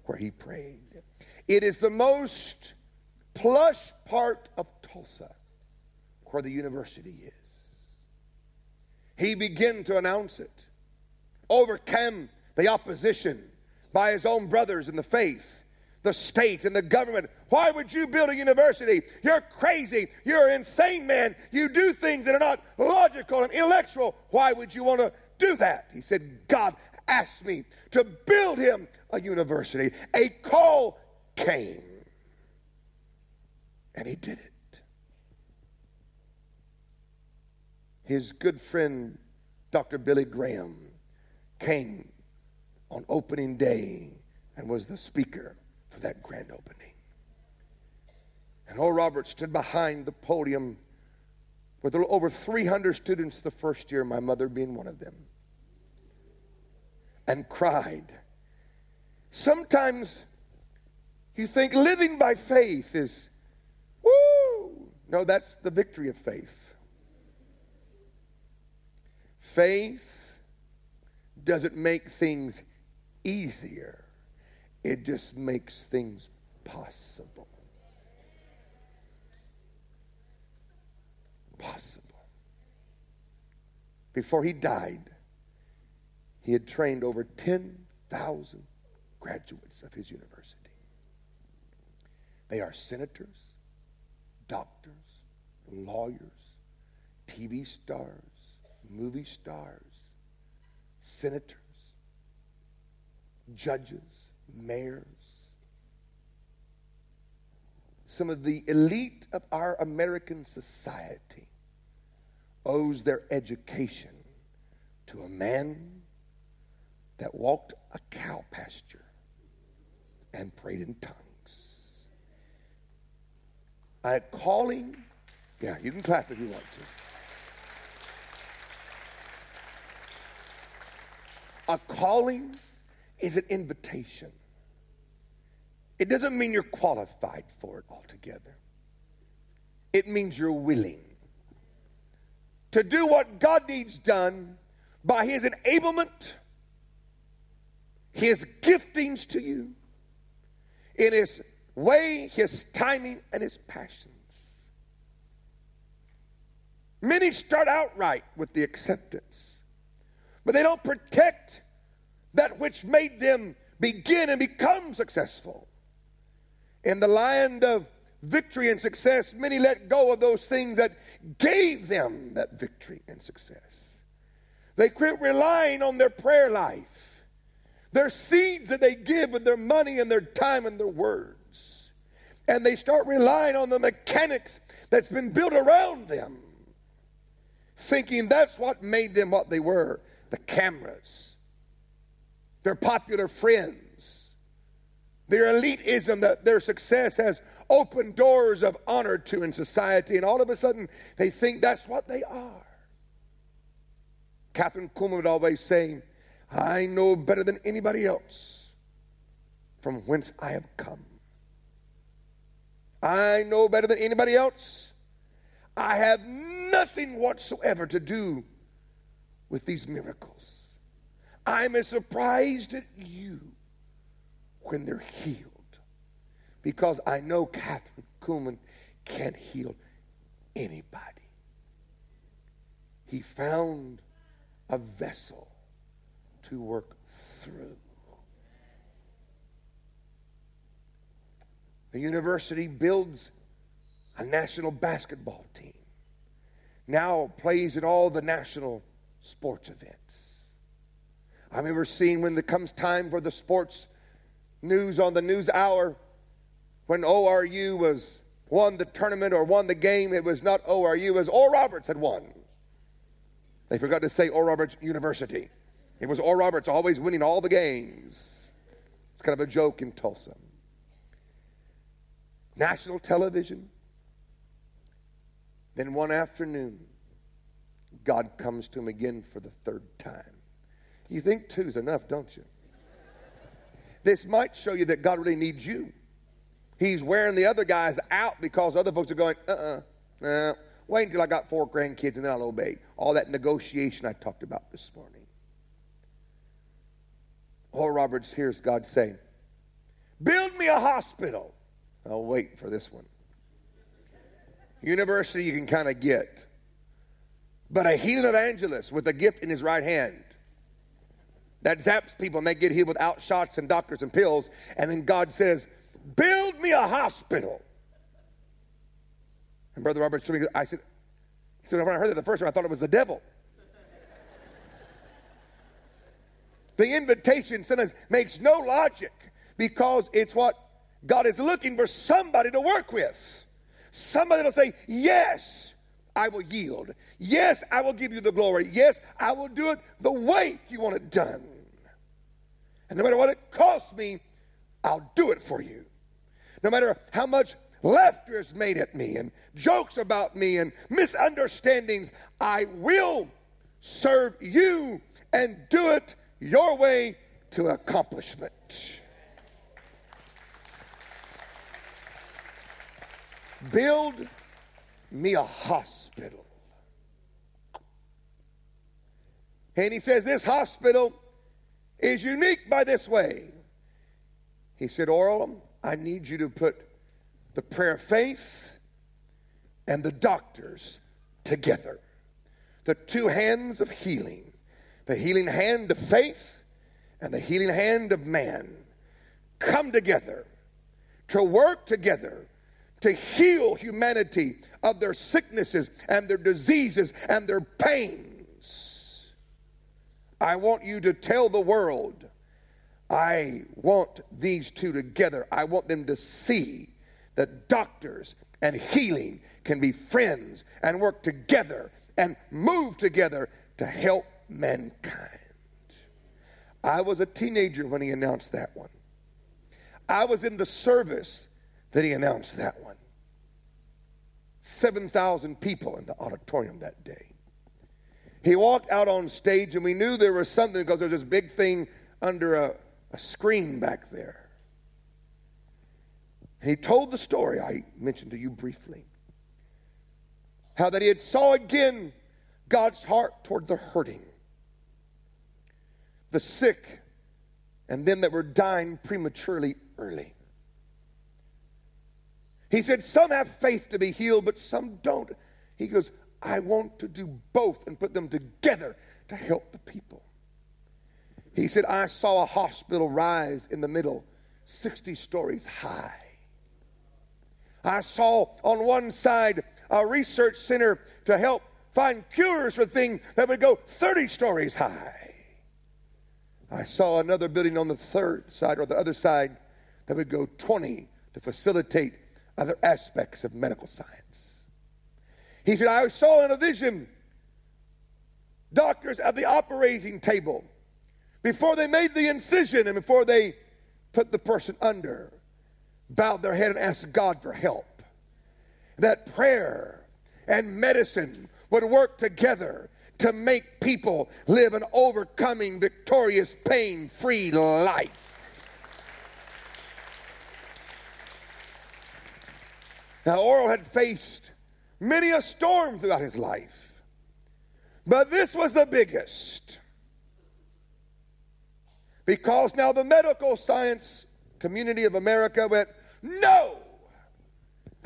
where he prayed. It is the most plush part of Tulsa where the university is. He began to announce it, overcame the opposition by his own brothers in the faith the state and the government. Why would you build a university? You're crazy. You're an insane man. You do things that are not logical and intellectual. Why would you want to do that? He said, God asked me to build him a university. A call came, and he did it. His good friend, Dr. Billy Graham, came on opening day and was the speaker for that grand opening. And Oral Roberts stood behind the podium with over 300 students the first year, my mother being one of them, and cried. Sometimes you think living by faith is, woo! No, that's the victory of faith. Faith doesn't make things easier, it just makes things possible. Possible. Before he died, he had trained over 10,000 graduates of his university. They are senators, doctors, lawyers, TV stars, movie stars, senators, judges, mayors. Some of the elite of our American society owes their education to a man that walked a cow pasture and prayed in tongues. A calling, yeah, you can clap if you want to. A calling is an invitation. It doesn't mean you're qualified for it altogether. It means you're willing to do what God needs done by His enablement, His giftings to you, in His way, His timing, and His passions. Many start out right with the acceptance, but they don't protect that which made them begin and become successful. In the land of victory and success, many let go of those things that gave them that victory and success. They quit relying on their prayer life, their seeds that they give with their money and their time and their words. And they start relying on the mechanics that's been built around them, thinking that's what made them what they were the cameras, their popular friends, their elitism, that their success has opened doors of honor to in society, and all of a sudden they think that's what they are. Kathryn Kuhlman would always say, I know better than anybody else from whence I have come. I know better than anybody else. I have nothing whatsoever to do with these miracles. I'm as surprised at you when they're healed because I know Kathryn Kuhlman can't heal anybody. He found a vessel to work through. The university builds a national basketball team, now plays in all the national sports events. I remember seeing when it comes time for the sports news on the news hour, when ORU was won the tournament or won the game, it was not ORU, it was Roberts had won. They forgot to say Oral Roberts University. It was Oral Roberts always winning all the games. It's kind of a joke in Tulsa. National television. Then one afternoon, God comes to him again for the third time. You think two's enough, don't you? This might show you that God really needs you. He's wearing the other guys out because other folks are going, uh uh-uh, uh, wait until I got four grandkids and then I'll obey. All that negotiation I talked about this morning. Oral Roberts hears God say, Build me a hospital. I'll wait for this one. University you can kind of get. But a healing evangelist with a gift in his right hand that zaps people and they get healed without shots and doctors and pills. And then God says, Build me a hospital. And Brother Robert I said, said, when I heard that the first time, I thought it was the devil. The invitation sometimes makes no logic because it's what God is looking for somebody to work with. Somebody will say, Yes, I will yield. Yes, I will give you the glory. Yes, I will do it the way you want it done. And no matter what it costs me, I'll do it for you. No matter how much laughter is made at me and jokes about me and misunderstandings, I will serve you and do it your way to accomplishment. Build me a hospital. And he says, This hospital is unique by this way. He said, Oral, I need you to put the prayer of faith and the doctors together. The two hands of healing the healing hand of faith and the healing hand of man come together to work together to heal humanity of their sicknesses and their diseases and their pains. I want you to tell the world, I want these two together. I want them to see that doctors and healing can be friends and work together and move together to help mankind. I was a teenager when he announced that one. I was in the service that he announced that one. 7,000 people in the auditorium that day. He walked out on stage, and we knew there was something because there was this big thing under a, a screen back there. He told the story I mentioned to you briefly. How that he had saw again God's heart toward the hurting, the sick, and them that were dying prematurely early. He said, Some have faith to be healed, but some don't. He goes, I want to do both and put them together to help the people. He said, I saw a hospital rise in the middle, 60 stories high. I saw on one side a research center to help find cures for things that would go 30 stories high. I saw another building on the third side or the other side that would go 20 to facilitate other aspects of medical science. He said, I saw in a vision doctors at the operating table before they made the incision and before they put the person under, bowed their head and asked God for help. That prayer and medicine would work together to make people live an overcoming, victorious, pain free life. Now, Oral had faced many a storm throughout his life, but this was the biggest. Because now the medical science community of America went, no.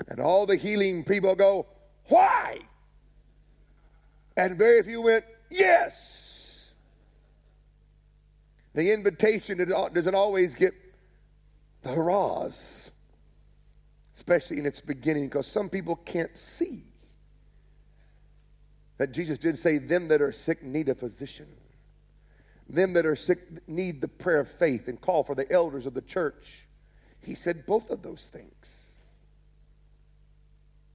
And all the healing people go, why? And very few went, yes. The invitation doesn't always get the hurrahs especially in its beginning, because some people can't see that Jesus did say, Them that are sick need a physician. Them that are sick need the prayer of faith and call for the elders of the church. He said both of those things.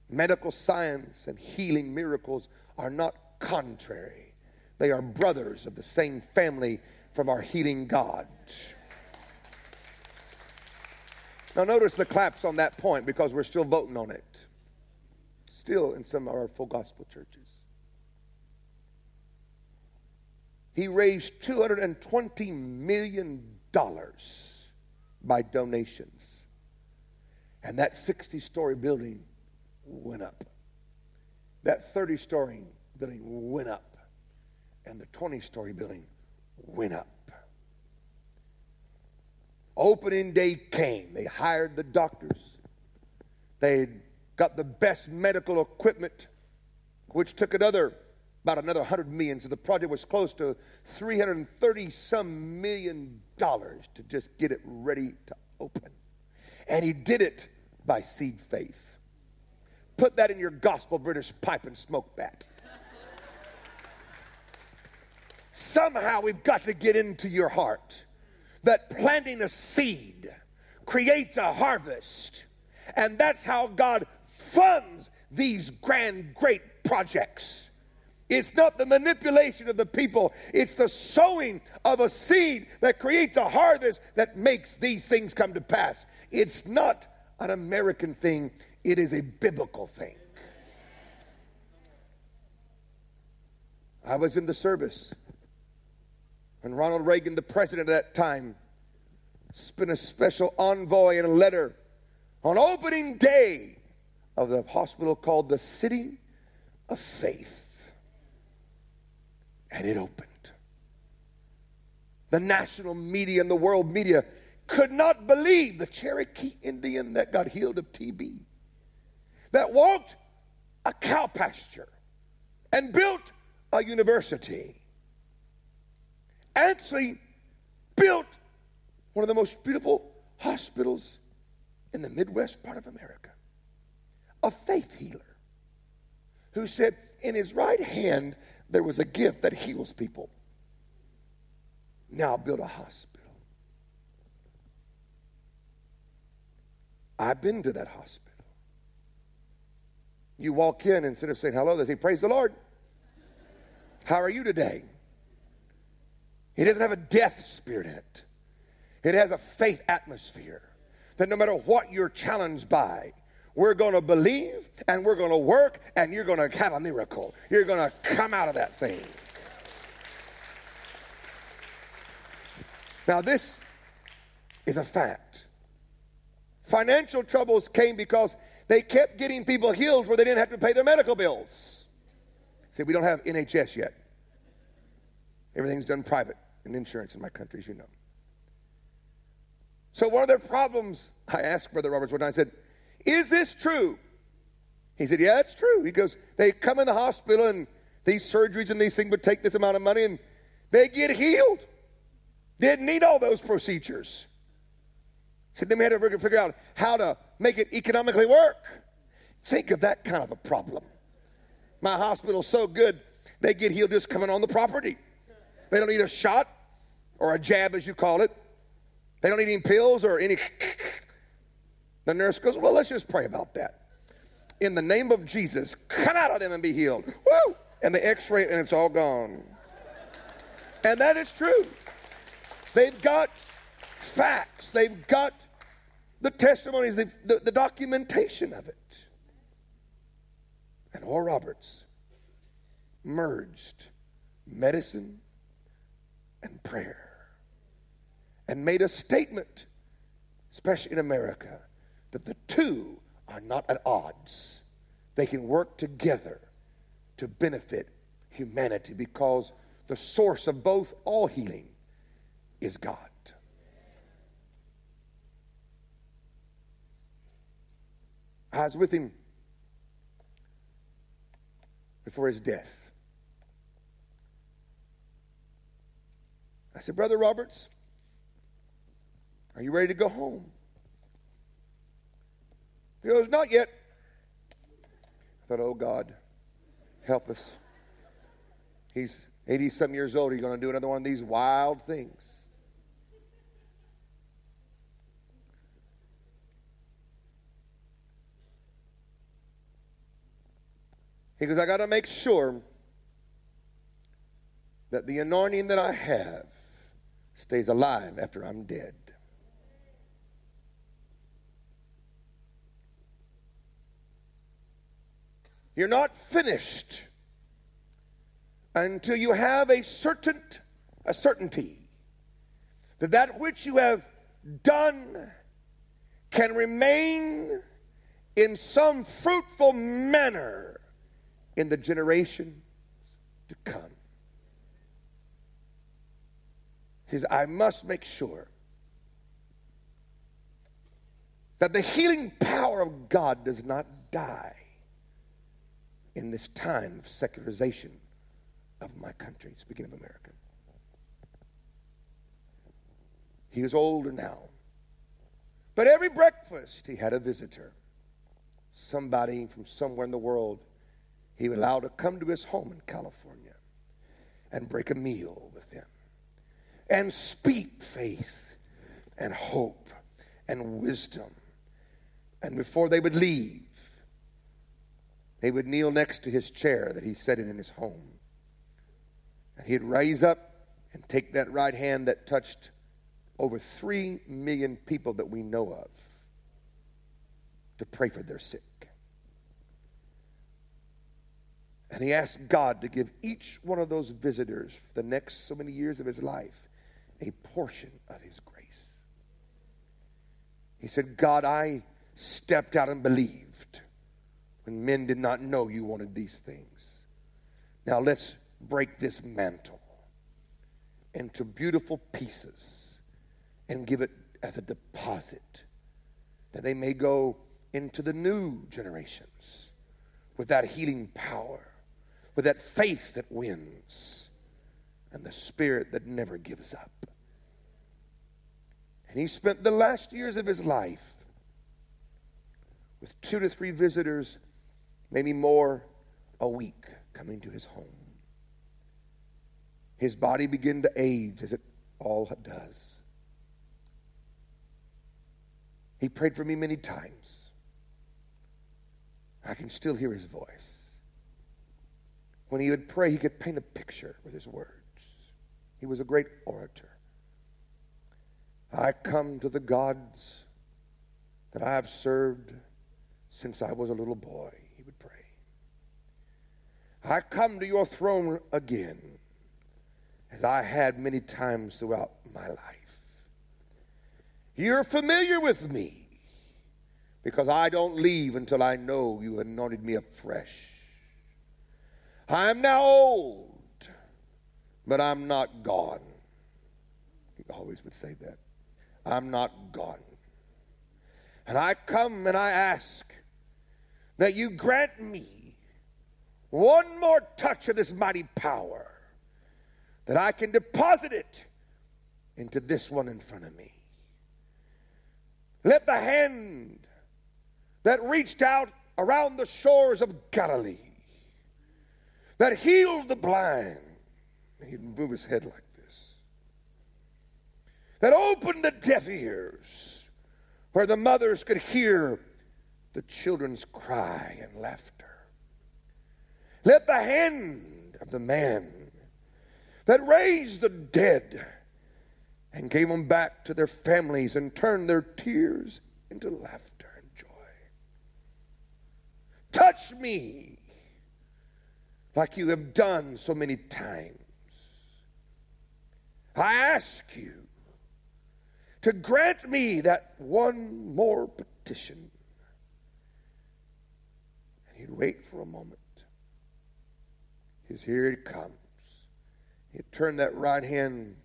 Medical science and healing miracles are not contrary, they are brothers of the same family from our healing God. Now, notice the claps on that point because we're still voting on it. Still in some of our full gospel churches. He raised $220 million by donations. And that 60 story building went up. That 30 story building went up. And the 20 story building went up. Opening day came. They hired the doctors. They got the best medical equipment, which took another about another 100 million. So the project was close to 330 some million dollars to just get it ready to open. And he did it by seed faith. Put that in your gospel British pipe and smoke that. Somehow we've got to get into your heart that planting a seed creates a harvest. And that's how God funds these grand, great projects. It's not the manipulation of the people, it's the sowing of a seed that creates a harvest that makes these things come to pass. It's not an American thing, it is a biblical thing. I was in the service when Ronald Reagan, the president at that time, spent a special envoy and a letter on opening day of the hospital called the City of Faith. And it opened. The national media and the world media could not believe the Cherokee Indian that got healed of TB, that walked a cow pasture and built a university, actually built one of the most beautiful hospitals in the Midwest part of America. A faith healer who said in his right hand there was a gift that heals people. Now build a hospital. I've been to that hospital. You walk in, instead of saying hello, they say, Praise the Lord. How are you today? It doesn't have a death spirit in it, it has a faith atmosphere that no matter what you're challenged by, we're going to believe and we're going to work and you're going to have a miracle. You're going to come out of that thing. Now, this is a fact. Financial troubles came because they kept getting people healed where they didn't have to pay their medical bills. See, we don't have NHS yet. Everything's done private and insurance in my country, as you know. So one of their problems, I asked Brother Roberts one time, I said, Is this true? He said, Yeah, it's true. He goes, They come in the hospital and these surgeries and these things would take this amount of money and they get healed. Didn't need all those procedures. So then we had to figure out how to make it economically work. Think of that kind of a problem. My hospital's so good, they get healed just coming on the property. They don't need a shot or a jab, as you call it. They don't need any pills or any. The nurse goes, Well, let's just pray about that. In the name of Jesus, come out of them and be healed. Woo! And the x ray, and it's all gone. And that is true. They've got facts, they've got the testimonies, the, the, the documentation of it. And Oral Roberts merged medicine and prayer and made a statement, especially in America, that the two are not at odds. They can work together to benefit humanity because the source of both all healing is God. I was with him before his death. I said, Brother Roberts, are you ready to go home? He goes, Not yet. I thought, Oh God, help us. He's 80 some years old. Are you going to do another one of these wild things. He goes, I got to make sure that the anointing that I have stays alive after I'm dead. You're not finished until you have a certain a certainty that that which you have done can remain in some fruitful manner in the generations to come. He says, I must make sure that the healing power of God does not die in this time of secularization of my country, speaking of America. He is older now. But every breakfast he had a visitor, somebody from somewhere in the world he would allow to come to his home in California and break a meal with him and speak faith and hope and wisdom. And before they would leave, they would kneel next to his chair that he sat in in his home. And he'd rise up and take that right hand that touched over three million people that we know of to pray for their sick. And he asked God to give each one of those visitors for the next so many years of his life a portion of his grace. He said, God, I stepped out and believed when men did not know you wanted these things. Now let's break this mantle into beautiful pieces and give it as a deposit that they may go into the new generations with that healing power, with that faith that wins, and the spirit that never gives up. And he spent the last years of his life with two to three visitors, maybe more, a week coming to his home. His body began to age as it all does. He prayed for me many times. I can still hear his voice. When he would pray, he could paint a picture with his words. He was a great orator. I come to the gods that I have served since I was a little boy. I come to your throne again, as I had many times throughout my life. You're familiar with me because I don't leave until I know you anointed me afresh. I am now old, but I'm not gone. He always would say that. I'm not gone. And I come and I ask that you grant me one more touch of this mighty power, that I can deposit it into this one in front of me. Let the hand that reached out around the shores of Galilee, that healed the blind, he'd move his head like this, that opened the deaf ears where the mothers could hear the children's cry and laughter. Let the hand of the man that raised the dead and gave them back to their families and turned their tears into laughter and joy. Touch me like you have done so many times. I ask you to grant me that one more petition. And he'd wait for a moment. His here it comes. He turned that right hand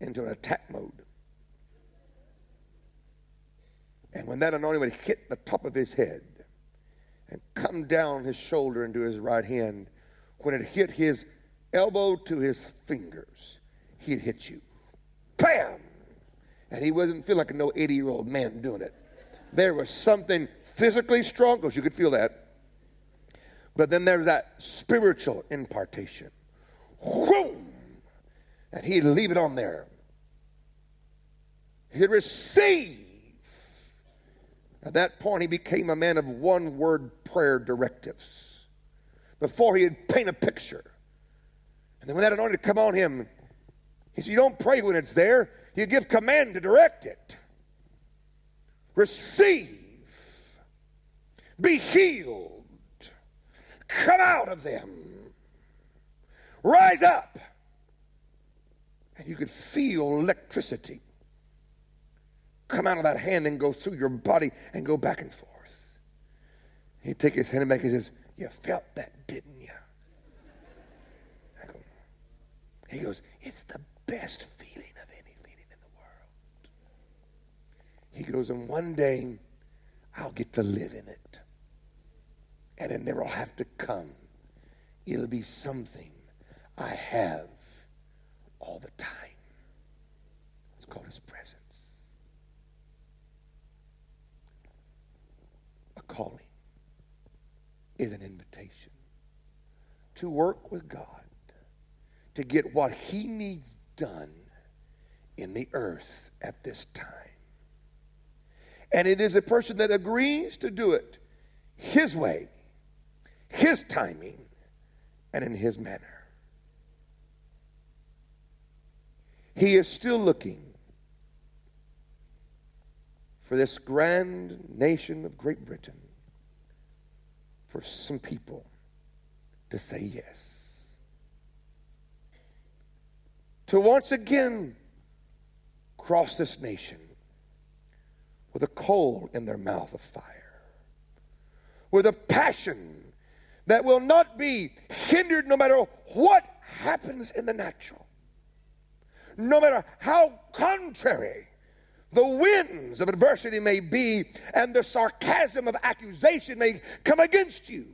into an attack mode. And when that anointing would hit the top of his head and come down his shoulder into his right hand, when it hit his elbow to his fingers, he'd hit you. Bam! And he wasn't feeling like no 80 year old man doing it. There was something physically strong, because you could feel that. But then there's that spiritual impartation. Whoom! And he'd leave it on there. He'd receive. At that point, he became a man of one word prayer directives. Before he'd paint a picture. And then when that anointing come on him, he said, You don't pray when it's there, you give command to direct it. Receive. Be healed. Come out of them. Rise up. And you could feel electricity come out of that hand and go through your body and go back and forth. He'd take his hand and make it says, You felt that, didn't you? Go, he goes, It's the best feeling of any feeling in the world. He goes, and one day I'll get to live in it. And it never will have to come. It'll be something I have all the time. It's called his presence. A calling is an invitation to work with God to get what he needs done in the earth at this time. And it is a person that agrees to do it his way, his timing, and in his manner. He is still looking for this grand nation of Great Britain for some people to say yes. To once again cross this nation with a coal in their mouth of fire, with a passion that will not be hindered no matter what happens in the natural, no matter how contrary the winds of adversity may be and the sarcasm of accusation may come against you.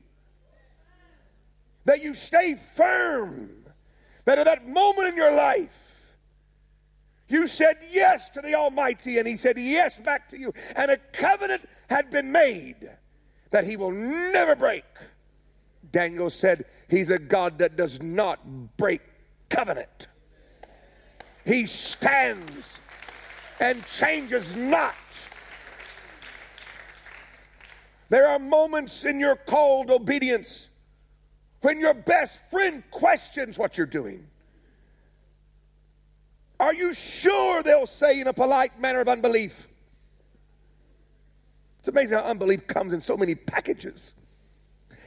That you stay firm. That at that moment in your life, you said yes to the Almighty, and He said yes back to you. And a covenant had been made that He will never break. Daniel said, He's a God that does not break covenant. He stands and changes not. There are moments in your called obedience when your best friend questions what you're doing. Are you sure they'll say in a polite manner of unbelief? It's amazing how unbelief comes in so many packages.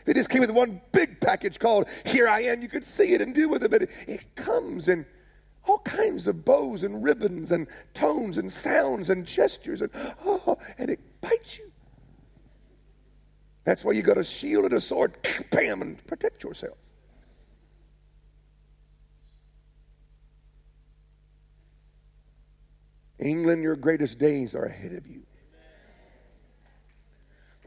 It just came with one big package called Here I Am, you could see it and deal with it, but it, it comes in all kinds of bows and ribbons and tones and sounds and gestures and oh, and it bites you. That's why you got a shield and a sword, bam, and protect yourself. England, your greatest days are ahead of you.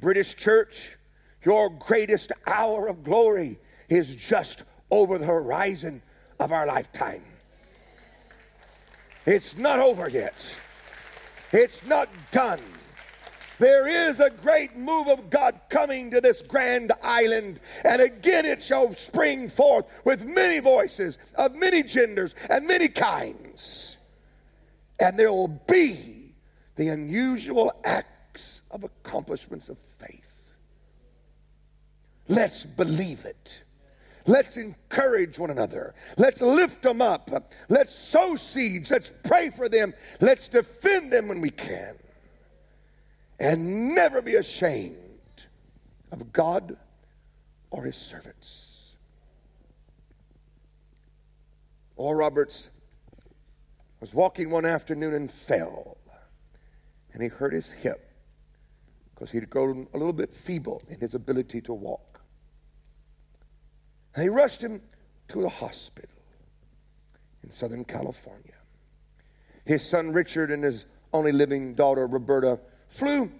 British church, your greatest hour of glory is just over the horizon of our lifetime. It's not over yet. It's not done. There is a great move of God coming to this grand island, and again it shall spring forth with many voices of many genders and many kinds. And there will be the unusual acts of accomplishments of faith. Let's believe it. Let's encourage one another. Let's lift them up. Let's sow seeds. Let's pray for them. Let's defend them when we can. And never be ashamed of God or his servants. Oral Roberts was walking one afternoon and fell. And he hurt his hip because he'd grown a little bit feeble in his ability to walk. And they rushed him to a hospital in Southern California. His son Richard and his only living daughter Roberta flew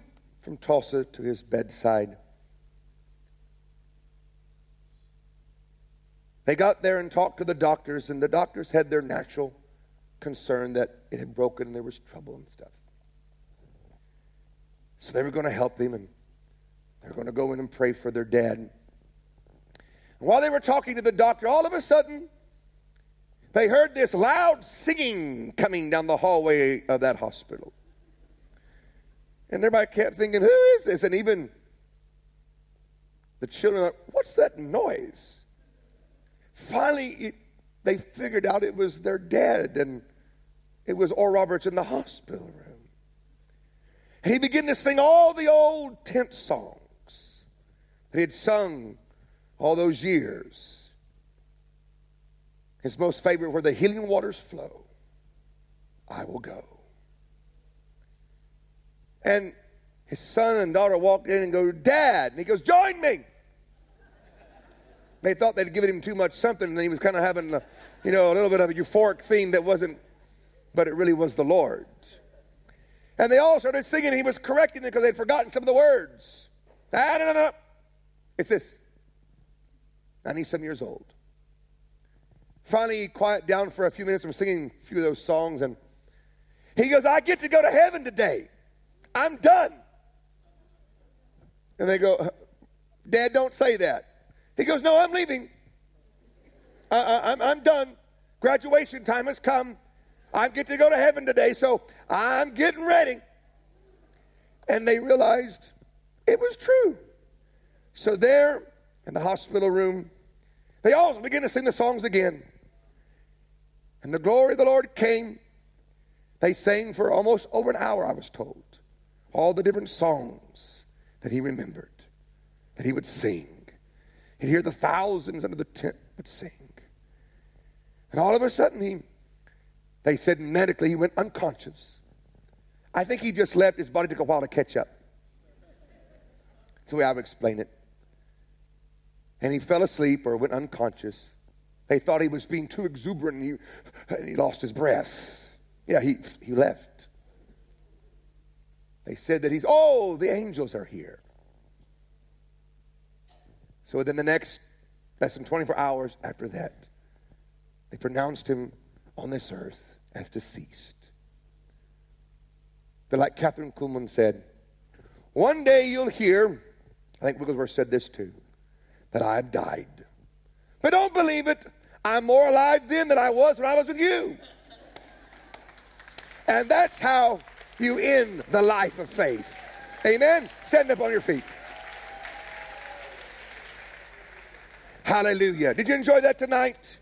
from Tulsa to his bedside. They got there and talked to the doctors, and the doctors had their natural concern that it had broken and there was trouble and stuff. So they were going to help him, and they were going to go in and pray for their dad. While they were talking to the doctor, all of a sudden, they heard this loud singing coming down the hallway of that hospital. And everybody kept thinking, who is this? And even the children, like, what's that noise? Finally, it, they figured out it was their dad, and it was Oral Roberts in the hospital room. And he began to sing all the old tent songs that he had sung all those years. His most favorite, where the healing waters flow, I will go. And his son and daughter walked in and go, Dad. And he goes, Join me. They thought they'd given him too much something, and he was kind of having, a, you know, a little bit of a euphoric theme that wasn't, but it really was the Lord. And they all started singing. He was correcting them because they'd forgotten some of the words. Ah, no, no, no. It's this. 90 some years old. Finally, he quiet down for a few minutes from singing a few of those songs, and he goes, I get to go to heaven today. I'm done. And they go, Dad, don't say that. He goes, No, I'm leaving. I, am done. Graduation time has come. I get to go to heaven today, so I'm getting ready. And they realized it was true. So there in the hospital room, they all began to sing the songs again. And the glory of the Lord came. They sang for almost over an hour, I was told. all the different songs that he remembered, that he would sing. He'd hear the thousands under the tent would sing. And all of a sudden, he, they said medically, he went unconscious. I think he just left. His body took a while to catch up. That's the way I would explain it. And he fell asleep or went unconscious. They thought he was being too exuberant and he, and he lost his breath. Yeah, he, he left. They said that he's, oh, the angels are here. So within the next less than 24 hours after that, they pronounced him on this earth as deceased. But like Kathryn Kuhlman said, one day you'll hear, I think Wigglesworth said this too, that I've died. But don't believe it. I'm more alive then than I was when I was with you. And that's how you end the life of faith. Amen? Stand up on your feet. Hallelujah. Did you enjoy that tonight?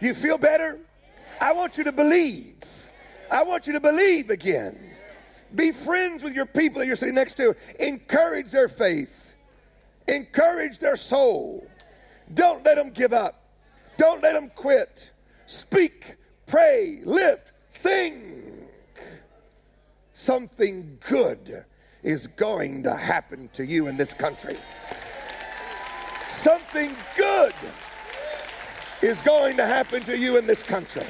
You feel better? I want you to believe. I want you to believe again. Be friends with your people that you're sitting next to. Encourage their faith, encourage their soul. Don't let them give up, don't let them quit. Speak, pray, lift, sing. Something good is going to happen to you in this country. Something good is going to happen to you in this country.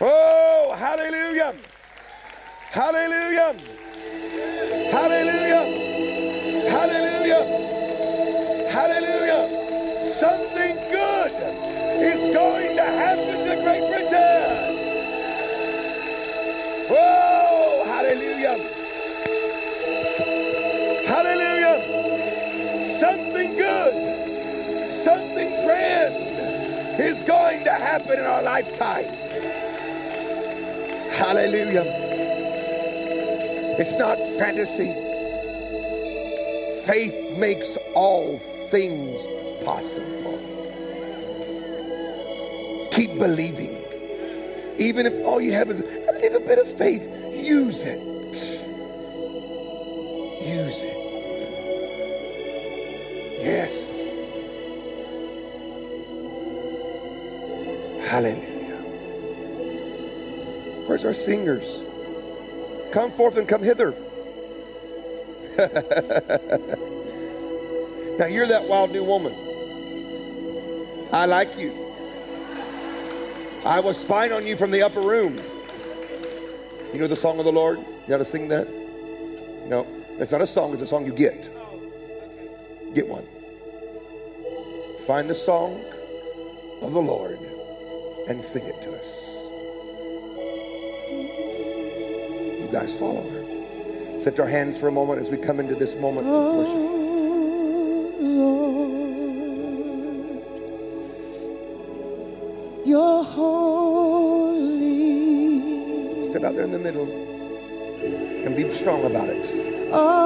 Oh, hallelujah! Hallelujah! Hallelujah! Hallelujah! Hallelujah! Something good is going to happen to Great Britain. Oh, hallelujah! Hallelujah! Something good, something grand is going to happen in our lifetime. Hallelujah. It's not fantasy. Faith makes all things possible. Keep believing. Even if all you have is a little bit of faith, use it. Use it. Yes. Hallelujah. Where's our singers? Come forth and come hither. now you're that wild new woman. I like you. I was spying on you from the upper room. You know the song of the Lord? You got to sing that? No, it's not a song, it's a song you get. Get one. Find the song of the Lord and sing it to us. You guys follow her. Lift our hands for a moment as we come into this moment of oh, worship. You're holy. Step out there in the middle and be strong about it. Oh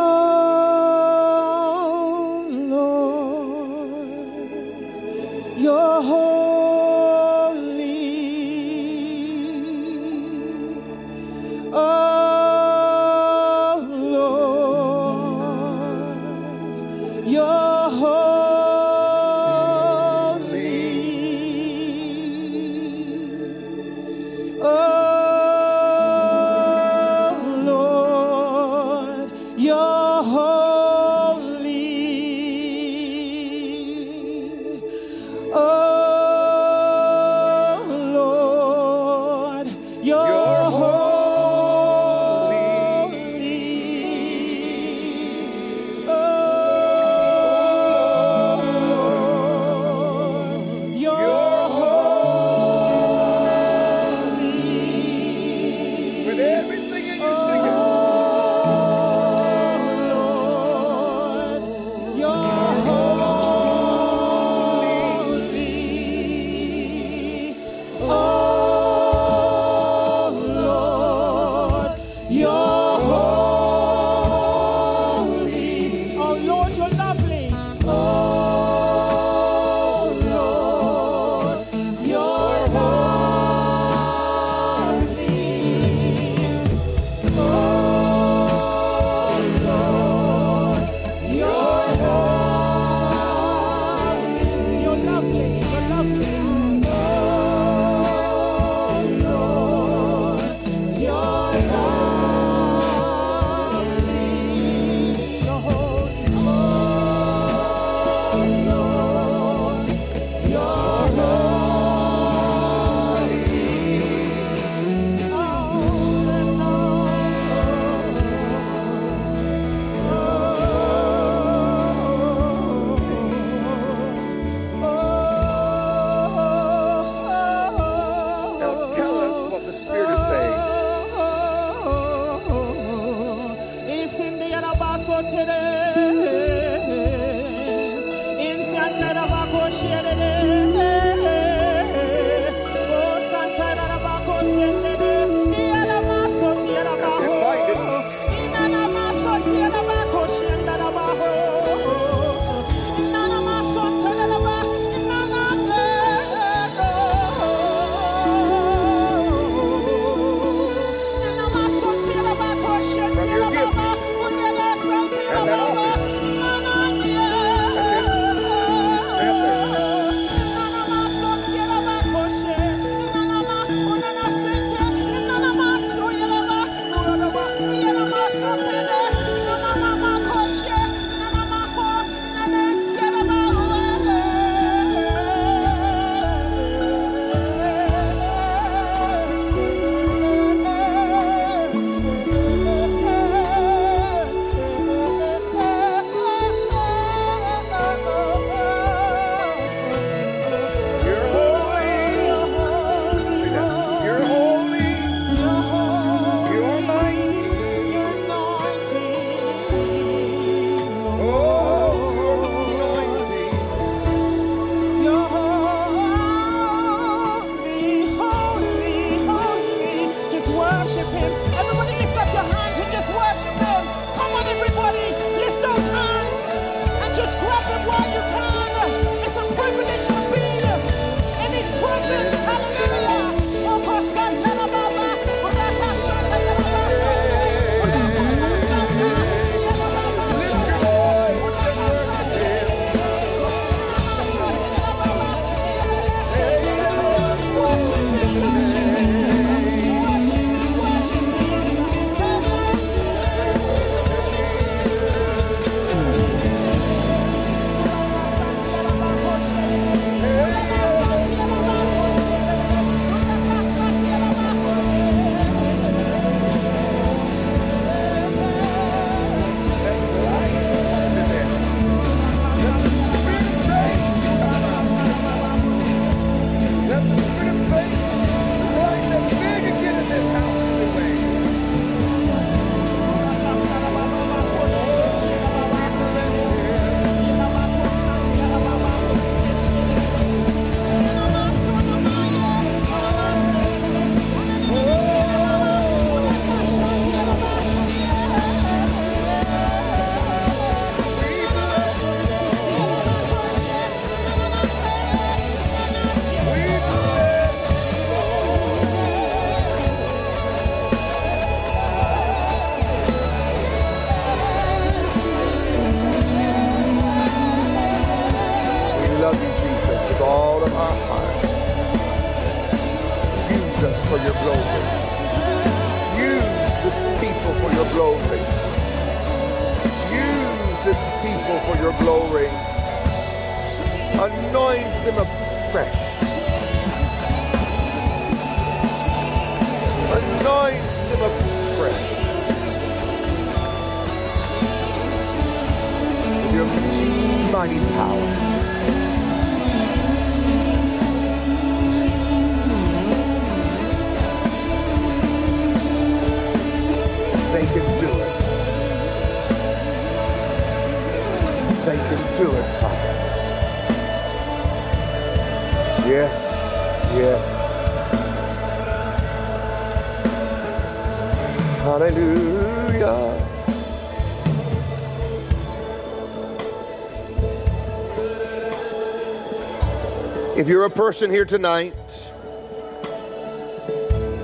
you're a person here tonight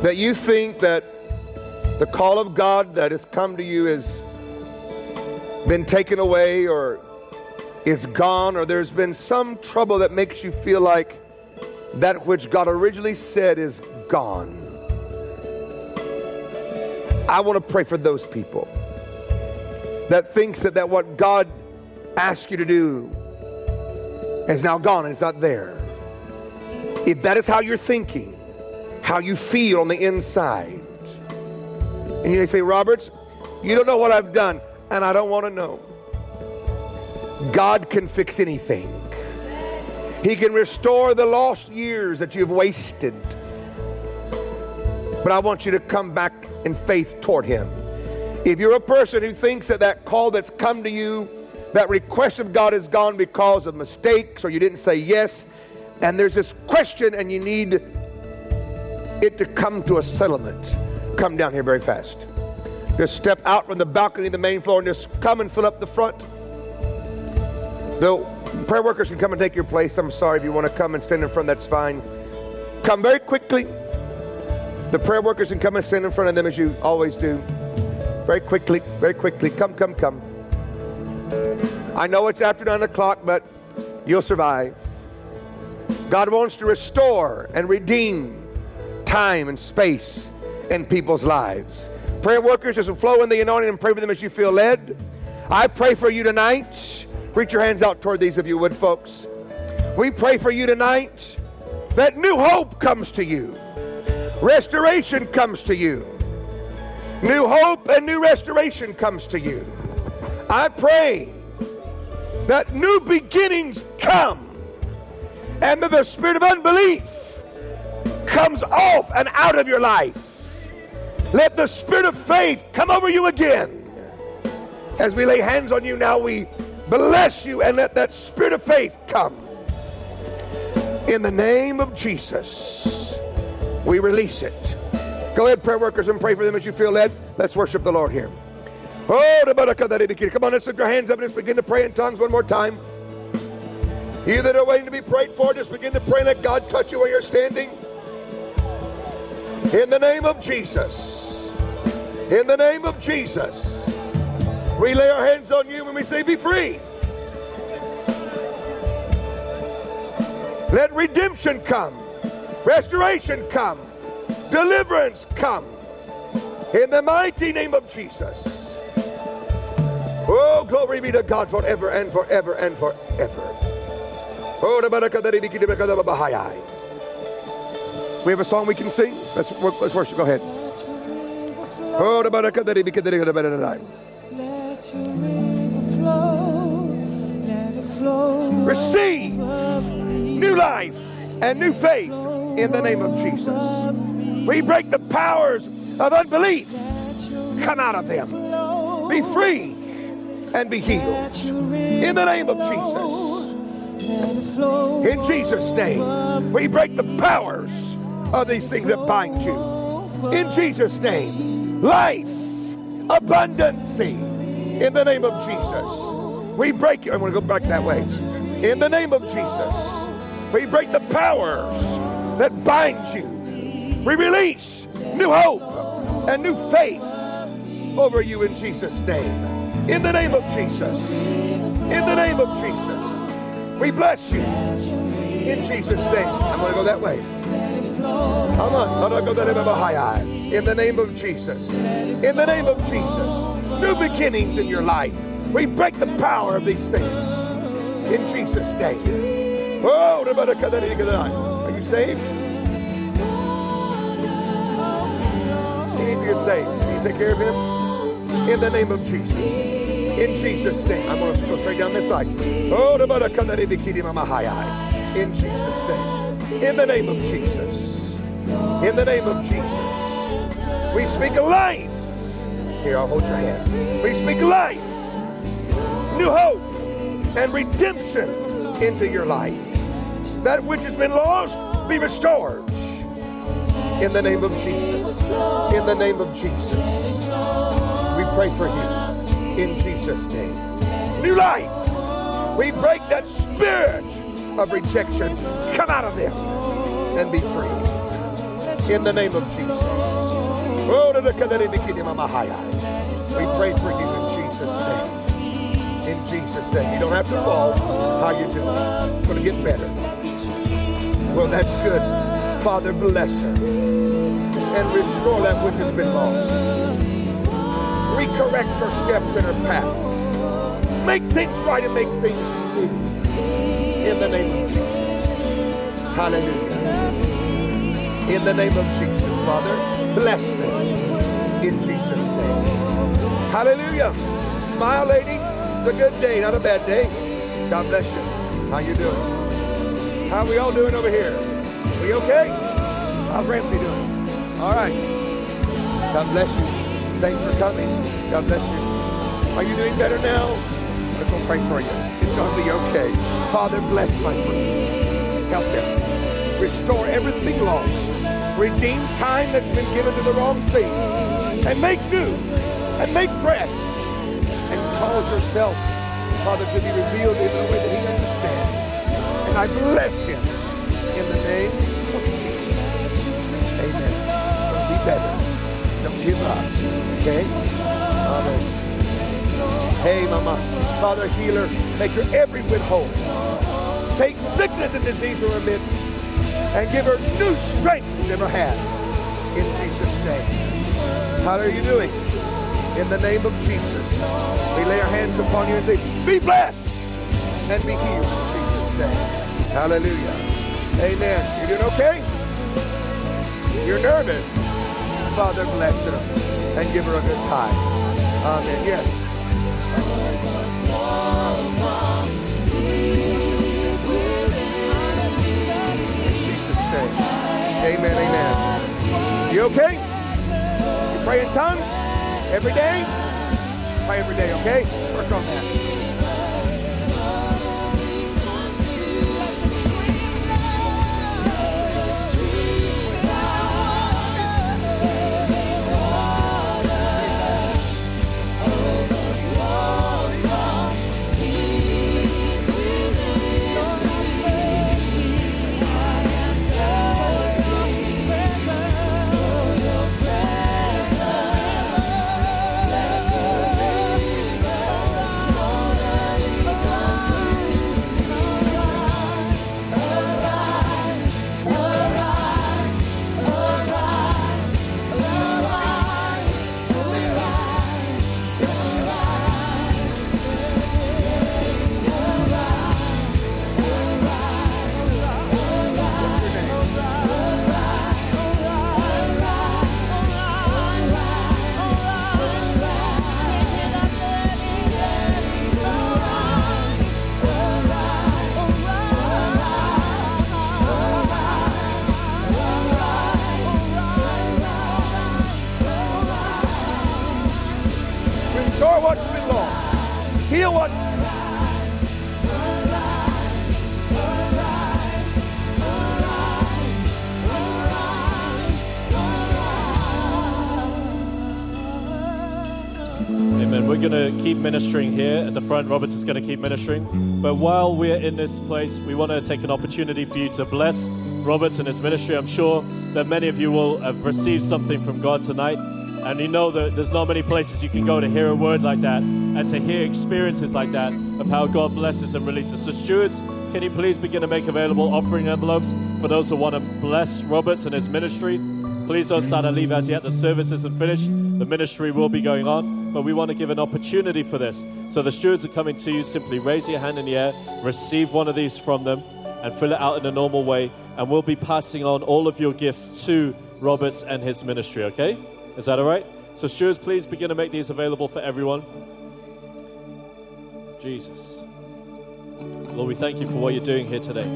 that you think that the call of God that has come to you has been taken away or is gone, or there's been some trouble that makes you feel like that which God originally said is gone. I want to pray for those people that thinks that, that what God asked you to do is now gone and it's not there. If that is how you're thinking, how you feel on the inside, and you say, Roberts, you don't know what I've done, and I don't want to know. God can fix anything. He can restore the lost years that you've wasted. But I want you to come back in faith toward Him. If you're a person who thinks that that call that's come to you, that request of God is gone because of mistakes or you didn't say yes, and there's this question and you need it to come to a settlement, come down here very fast. Just step out from the balcony, of the main floor, and just come and fill up the front. The prayer workers can come and take your place. I'm sorry if you want to come and stand in front, that's fine. Come very quickly. The prayer workers can come and stand in front of them as you always do. Very quickly, very quickly. Come, come, come. I know it's after nine o'clock, but you'll survive. God wants to restore and redeem time and space in people's lives. Prayer workers, just flow in the anointing and pray for them as you feel led. I pray for you tonight. Reach your hands out toward these, if you would, folks. We pray for you tonight that new hope comes to you, restoration comes to you, new hope and new restoration comes to you. I pray that new beginnings come and that the spirit of unbelief comes off and out of your life. Let the spirit of faith come over you again. As we lay hands on you now, we bless you and let that spirit of faith come. In the name of Jesus, we release it. Go ahead, prayer workers, and pray for them as you feel led. Let's worship the Lord here. Oh, Come on, let's lift your hands up and let's begin to pray in tongues one more time. You that are waiting to be prayed for, just begin to pray. Let God touch you where you're standing. In the name of Jesus. In the name of Jesus. We lay our hands on you and we say, Be free. Let redemption come, restoration come, deliverance come. In the mighty name of Jesus. Oh, glory be to God forever and forever and forever. Oh, we have a song we can sing. Let's, let's worship. Go ahead. Oh. Receive new life and new faith in the name of Jesus. We break the powers of unbelief. Come out of them. Be free and be healed. In the name of Jesus. In Jesus' name, we break the powers of these things that bind you. In Jesus' name, life, abundancy. In the name of Jesus, we break you. I'm going to go back that way. In the name of Jesus, we break the powers that bind you. We release new hope and new faith over you in Jesus' name. In the name of Jesus. In the name of Jesus. We bless you. In Jesus' name. I'm going to go that way. Come on. I'm going to go that way high In the name of Jesus. In the name of Jesus. New beginnings in your life. We break the power of these things. In Jesus' name. Oh, are you saved? He needs to get saved. Can you take care of him? In the name of Jesus. In Jesus' name. I'm going to go straight down this side. Oh, In Jesus' name. In the name of Jesus. In the name of Jesus. We speak life. Here, I'll hold your hand. We speak life. New hope and redemption into your life. That which has been lost be restored. In the name of Jesus. In the name of Jesus. We pray for you. In Jesus' name. New life. We break that spirit of rejection. Come out of this and be free. In the name of Jesus. Oh, We pray for you in Jesus' name. In Jesus' name. You don't have to fall. How you doing? It's going to get better. Well, that's good. Father, bless her and restore that which has been lost. Recorrect her steps in her path. Make things right and make things new. In the name of Jesus. Hallelujah. In the name of Jesus, Father, bless them. In Jesus' name. Hallelujah. Smile, lady. It's a good day, not a bad day. God bless you. How you doing? How we all doing over here? We okay? How's Ramsey doing? All right. God bless you. Thanks for coming. God bless you. Are you doing better now? I'm going to pray for you. It's going to be okay. Father, bless my friend. Help them. Restore everything lost. Redeem time that's been given to the wrong thing. And make new. And make fresh. And cause yourself, Father, to be revealed in a way that he understands. And I bless him Okay? Hey, Mama. Father, healer, make her every bit whole. Take sickness and disease from her midst and give her new strength she never had. In Jesus' name. How are you doing? In the name of Jesus. We lay our hands upon you and say, be blessed and be healed in Jesus' name. Hallelujah. Amen. You doing okay? You're nervous. Father, bless her and give her a good time. Amen. Yes. Amen. Amen. You okay? You pray in tongues every day? Pray every day, okay? Work on that. Keep ministering here at the front. Roberts is going to keep ministering. But while we're in this place, we want to take an opportunity for you to bless Roberts and his ministry. I'm sure that many of you will have received something from God tonight. And you know that there's not many places you can go to hear a word like that and to hear experiences like that of how God blesses and releases. So, stewards, can you please begin to make available offering envelopes for those who want to bless Roberts and his ministry? Please don't start to leave as yet. The service isn't finished. The ministry will be going on, but we want to give an opportunity for this. So the stewards are coming to you. Simply raise your hand in the air, receive one of these from them, and fill it out in a normal way. And we'll be passing on all of your gifts to Roberts and his ministry, okay? Is that all right? So, stewards, please begin to make these available for everyone. Jesus. Lord, we thank you for what you're doing here today.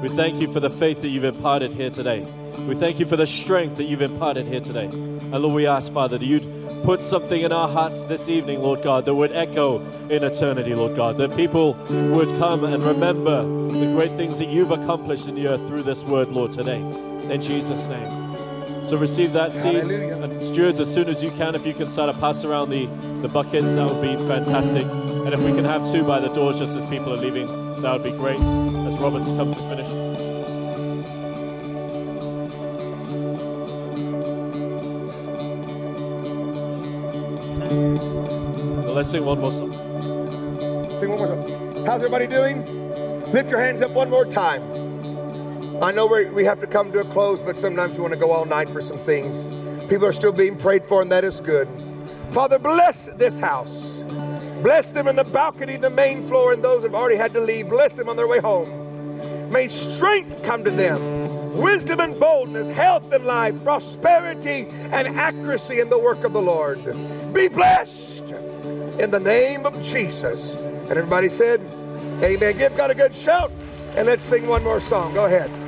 We thank you for the faith that you've imparted here today. We thank you for the strength that you've imparted here today. And Lord, we ask, Father, that you'd put something in our hearts this evening, Lord God, that would echo in eternity, Lord God, that people would come and remember the great things that you've accomplished in the earth through this word, Lord, today. In Jesus' name. So receive that seed. Hallelujah. And stewards, as soon as you can, if you can start to pass around the, the buckets, that would be fantastic. And if we can have two by the doors just as people are leaving, that would be great. As Roberts comes to finish. Let's sing one more song. Sing one more time. How's everybody doing? Lift your hands up one more time. I know we we have to come to a close, but sometimes we want to go all night for some things. People are still being prayed for, and that is good. Father, bless this house. Bless them in the balcony, the main floor, and those who have already had to leave. Bless them on their way home. May strength come to them, wisdom and boldness, health and life, prosperity and accuracy in the work of the Lord. Be blessed in the name of Jesus. And everybody said, Amen. Give God a good shout and let's sing one more song. Go ahead.